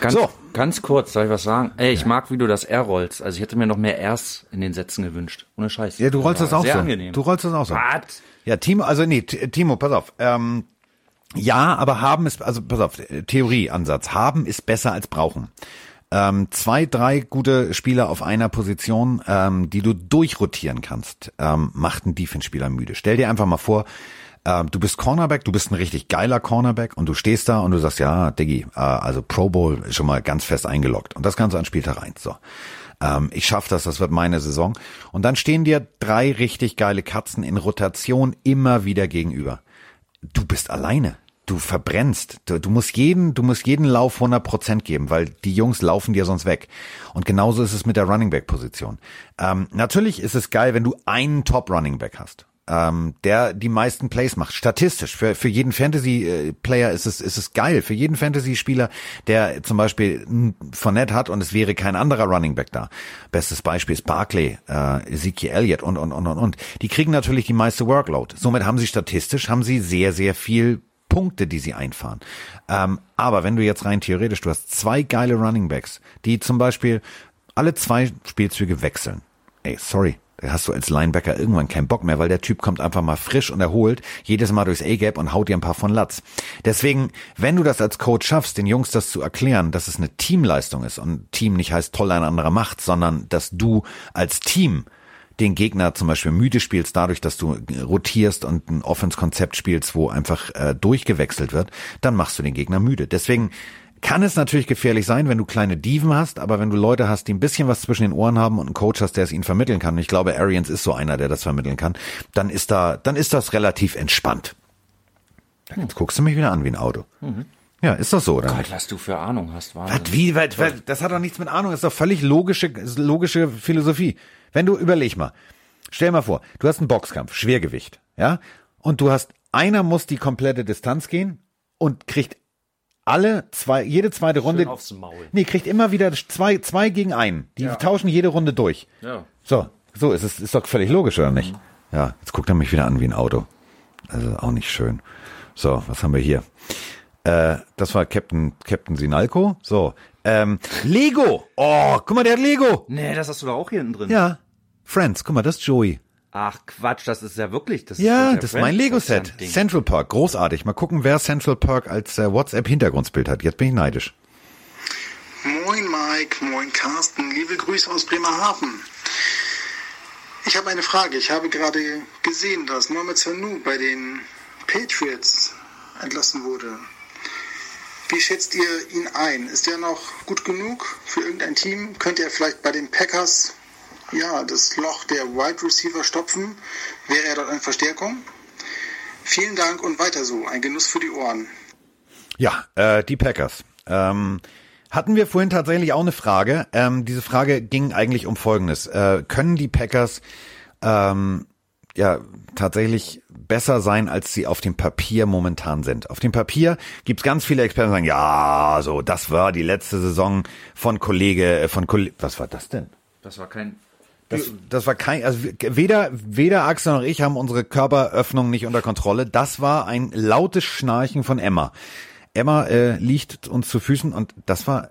ganz, So. Ganz kurz, soll ich was sagen? Ey, ich ja. mag, wie du das R rollst. Also ich hätte mir noch mehr Rs in den Sätzen gewünscht. Ohne Scheiß. Ja, du rollst das, das auch so. Angenehm. Du rollst das auch so. Was? Ja, Timo, also nee, Timo, pass auf. Ähm, ja, aber haben ist, also pass auf, Theorieansatz. Haben ist besser als brauchen. Ähm, zwei, drei gute Spieler auf einer Position, ähm, die du durchrotieren kannst, ähm, macht einen Defense-Spieler müde. Stell dir einfach mal vor, ähm, du bist Cornerback, du bist ein richtig geiler Cornerback und du stehst da und du sagst, ja, Diggi, äh, also Pro Bowl ist schon mal ganz fest eingeloggt. Und das du an Spieltag rein. So. Ähm, ich schaff das, das wird meine Saison. Und dann stehen dir drei richtig geile Katzen in Rotation immer wieder gegenüber. Du bist alleine du verbrennst. Du, du, musst jeden, du musst jeden Lauf 100 Prozent geben, weil die Jungs laufen dir sonst weg. Und genauso ist es mit der Running Back Position. Ähm, natürlich ist es geil, wenn du einen Top Running Back hast ähm, der die meisten Plays macht. Statistisch. Für, für jeden Fantasy-Player ist es, ist es geil. Für jeden Fantasy-Spieler, der zum Beispiel Fournette hat und es wäre kein anderer Running Back da. Bestes Beispiel ist Barclay, äh, Ezekiel Elliott und, und, und, und, und. Die kriegen natürlich die meiste Workload. Somit haben sie statistisch, haben sie sehr, sehr viel Punkte, die sie einfahren. Ähm, aber wenn du jetzt rein theoretisch, du hast zwei geile Running Backs, die zum Beispiel alle zwei Spielzüge wechseln. Ey, sorry, hast du als Linebacker irgendwann keinen Bock mehr, weil der Typ kommt einfach mal frisch und erholt jedes Mal durchs A-Gap und haut dir ein paar von Latz. Deswegen, wenn du das als Coach schaffst, den Jungs das zu erklären, dass es eine Teamleistung ist und Team nicht heißt toll ein anderer macht, sondern dass du als Team den Gegner zum Beispiel müde spielst, dadurch, dass du rotierst und ein Offense-Konzept spielst, wo einfach äh, durchgewechselt wird, dann machst du den Gegner müde. Deswegen kann es natürlich gefährlich sein, wenn du kleine Dieven hast, aber wenn du Leute hast, die ein bisschen was zwischen den Ohren haben und einen Coach hast, der es ihnen vermitteln kann, und ich glaube, Arians ist so einer, der das vermitteln kann, dann ist da, dann ist das relativ entspannt. Jetzt guckst du mich wieder an wie ein Auto. Mhm. Ja, ist doch so, oder? Gott, was du für Ahnung hast, Wahnsinn. Was, wie, was, was, das hat doch nichts mit Ahnung, das ist doch völlig logische, logische Philosophie. Wenn du, überleg mal, stell mal vor, du hast einen Boxkampf, Schwergewicht, ja, und du hast, einer muss die komplette Distanz gehen und kriegt alle zwei, jede zweite Runde. Schön aufs Maul. Nee, kriegt immer wieder zwei, zwei gegen einen. Die ja. tauschen jede Runde durch. Ja. So, so ist es, ist doch völlig logisch, oder nicht? Mhm. Ja, jetzt guckt er mich wieder an wie ein Auto. Also auch nicht schön. So, was haben wir hier? Äh, das war Captain, Captain Sinalco. So, ähm, Lego. Oh, guck mal, der hat Lego. Nee, das hast du da auch hier hinten drin. Ja. Friends, guck mal, das ist Joey. Ach Quatsch, das ist ja wirklich. Das ja, ist das ist mein Lego-Set. Central Park, großartig. Mal gucken, wer Central Park als äh, WhatsApp-Hintergrundbild hat. Jetzt bin ich neidisch. Moin Mike, moin Carsten, liebe Grüße aus Bremerhaven. Ich habe eine Frage. Ich habe gerade gesehen, dass Mohamed Sanu bei den Patriots entlassen wurde. Wie schätzt ihr ihn ein? Ist er noch gut genug für irgendein Team? Könnte er vielleicht bei den Packers ja, das Loch der Wide Receiver stopfen? Wäre er dort eine Verstärkung? Vielen Dank und weiter so. Ein Genuss für die Ohren. Ja, äh, die Packers. Ähm, hatten wir vorhin tatsächlich auch eine Frage. Ähm, diese Frage ging eigentlich um Folgendes. Äh, können die Packers ähm, ja tatsächlich besser sein, als sie auf dem Papier momentan sind. Auf dem Papier gibt's ganz viele Experten, die sagen, ja, so, das war die letzte Saison von Kollege, äh, von Kollege, was war das denn? Das war kein, das, das war kein, also weder, weder Axel noch ich haben unsere Körperöffnung nicht unter Kontrolle. Das war ein lautes Schnarchen von Emma. Emma äh, liegt uns zu Füßen und das war.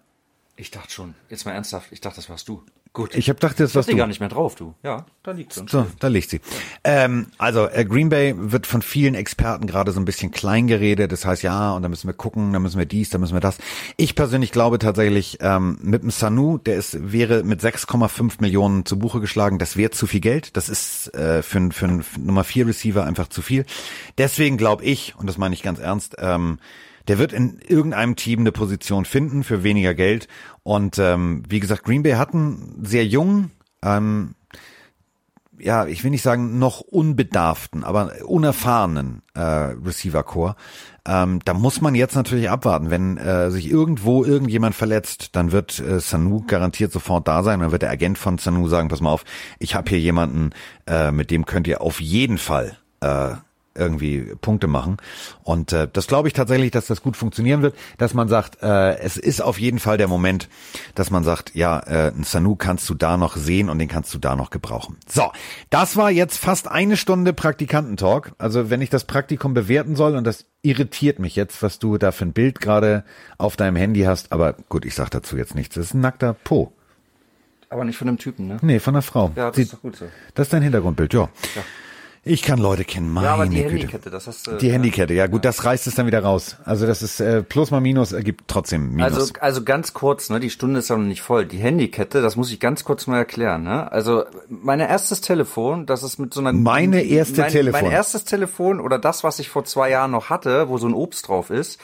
Ich dachte schon, jetzt mal ernsthaft, ich dachte, das warst du. Gut. Ich habe gedacht, jetzt was du. gar nicht mehr drauf, du. Ja, da liegt sie. So, da liegt sie. Ähm, also äh, Green Bay wird von vielen Experten gerade so ein bisschen klein geredet. Das heißt, ja, und da müssen wir gucken, da müssen wir dies, da müssen wir das. Ich persönlich glaube tatsächlich, ähm, mit dem Sanu, der ist wäre mit 6,5 Millionen zu Buche geschlagen. Das wäre zu viel Geld. Das ist äh, für, für einen Nummer 4 Receiver einfach zu viel. Deswegen glaube ich, und das meine ich ganz ernst, ähm, der wird in irgendeinem Team eine Position finden für weniger Geld. Und ähm, wie gesagt, Green Bay hat einen sehr jungen, ähm, ja, ich will nicht sagen noch unbedarften, aber unerfahrenen äh, Receiver-Core. Ähm, da muss man jetzt natürlich abwarten. Wenn äh, sich irgendwo irgendjemand verletzt, dann wird äh, Sanu garantiert sofort da sein. Dann wird der Agent von Sanu sagen, pass mal auf, ich habe hier jemanden, äh, mit dem könnt ihr auf jeden Fall äh, irgendwie Punkte machen. Und äh, das glaube ich tatsächlich, dass das gut funktionieren wird, dass man sagt, äh, es ist auf jeden Fall der Moment, dass man sagt, ja, äh, ein Sanu kannst du da noch sehen und den kannst du da noch gebrauchen. So, das war jetzt fast eine Stunde Praktikantentalk. Also wenn ich das Praktikum bewerten soll und das irritiert mich jetzt, was du da für ein Bild gerade auf deinem Handy hast. Aber gut, ich sag dazu jetzt nichts. Das ist ein nackter Po. Aber nicht von einem Typen, ne? Nee, von einer Frau. Ja, das Sie, ist doch gut so. Das ist dein Hintergrundbild, ja. Ja. Ich kann Leute kennen, meine Ja, aber die Güte. Handykette, das hast du. Die Handykette, ja gut, das reißt es dann wieder raus. Also das ist äh, Plus mal Minus ergibt trotzdem Minus. Also, also ganz kurz, ne, die Stunde ist ja noch nicht voll. Die Handykette, das muss ich ganz kurz mal erklären. Ne? Also mein erstes Telefon, das ist mit so einer Meine erste mein, Telefon. Mein erstes Telefon oder das, was ich vor zwei Jahren noch hatte, wo so ein Obst drauf ist,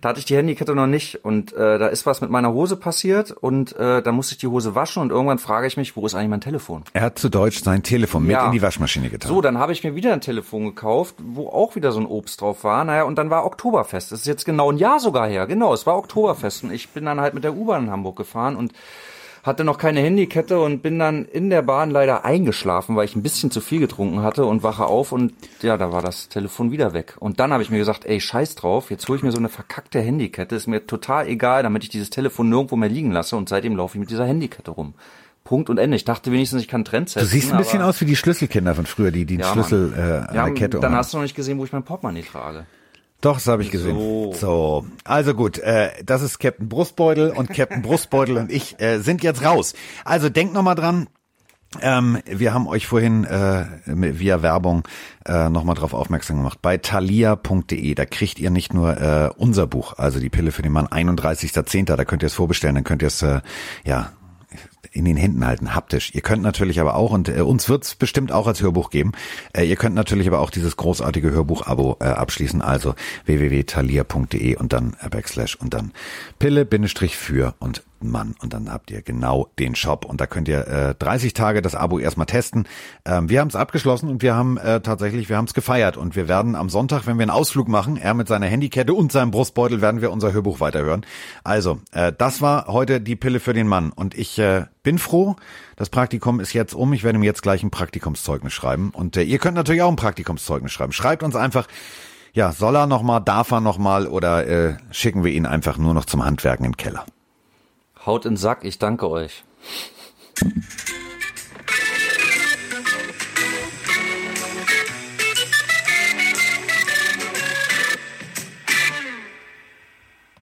da hatte ich die Handykette noch nicht und äh, da ist was mit meiner Hose passiert und äh, da musste ich die Hose waschen und irgendwann frage ich mich, wo ist eigentlich mein Telefon? er hat zu Deutsch sein Telefon Ja. mit in die Waschmaschine getan. So, dann habe ich mir wieder ein Telefon gekauft, wo auch wieder so ein Obst drauf war. Naja, und dann war Oktoberfest. Das ist jetzt genau ein Jahr sogar her. Genau, es war Oktoberfest. Und ich bin dann halt mit der U-Bahn in Hamburg gefahren und hatte noch keine Handykette und bin dann in der Bahn leider eingeschlafen, weil ich ein bisschen zu viel getrunken hatte und wache auf und ja, da war das Telefon wieder weg. Und dann habe ich mir gesagt, ey, scheiß drauf, jetzt hole ich mir so eine verkackte Handykette, ist mir total egal, damit ich dieses Telefon nirgendwo mehr liegen lasse und seitdem laufe ich mit dieser Handykette rum. Punkt und Ende. Ich dachte wenigstens, ich kann Trend setzen. du siehst ein bisschen aus wie die Schlüsselkinder von früher, die die Ja, Schlüssel äh, an ja, der Kette dann umhaben. hast du noch nicht gesehen, wo ich mein Portemonnaie trage. Doch, das habe ich gesehen. So. So, also gut, äh, das ist Captain Brustbeutel und Captain Brustbeutel und ich äh, sind jetzt raus. Also denkt noch mal dran. Ähm, wir haben euch vorhin äh, via Werbung äh, nochmal drauf aufmerksam gemacht. Bei thalia.de, da kriegt ihr nicht nur äh, unser Buch, also die Pille für den Mann, 31.10., da könnt ihr es vorbestellen, dann könnt ihr es äh, ja in den Händen halten, haptisch. Ihr könnt natürlich aber auch, und äh, uns wird's bestimmt auch als Hörbuch geben, äh, ihr könnt natürlich aber auch dieses großartige Hörbuch-Abo äh, abschließen, also www.thalia.de und dann äh, Backslash und dann Pille, Bindestrich und Mann. Und dann habt ihr genau den Shop und da könnt ihr äh, 30 Tage das Abo erstmal testen. Ähm, wir haben es abgeschlossen und wir haben äh, tatsächlich, wir haben es gefeiert und wir werden am Sonntag, wenn wir einen Ausflug machen, er mit seiner Handykette und seinem Brustbeutel, werden wir unser Hörbuch weiterhören. Also, äh, das war heute die Pille für den Mann und ich äh, bin froh. Das Praktikum ist jetzt um. Ich werde ihm jetzt gleich ein Praktikumszeugnis schreiben und äh, ihr könnt natürlich auch ein Praktikumszeugnis schreiben. Schreibt uns einfach ja, soll er noch mal, darf er noch mal oder äh, schicken wir ihn einfach nur noch zum Handwerken im Keller? Haut in den Sack, ich danke euch.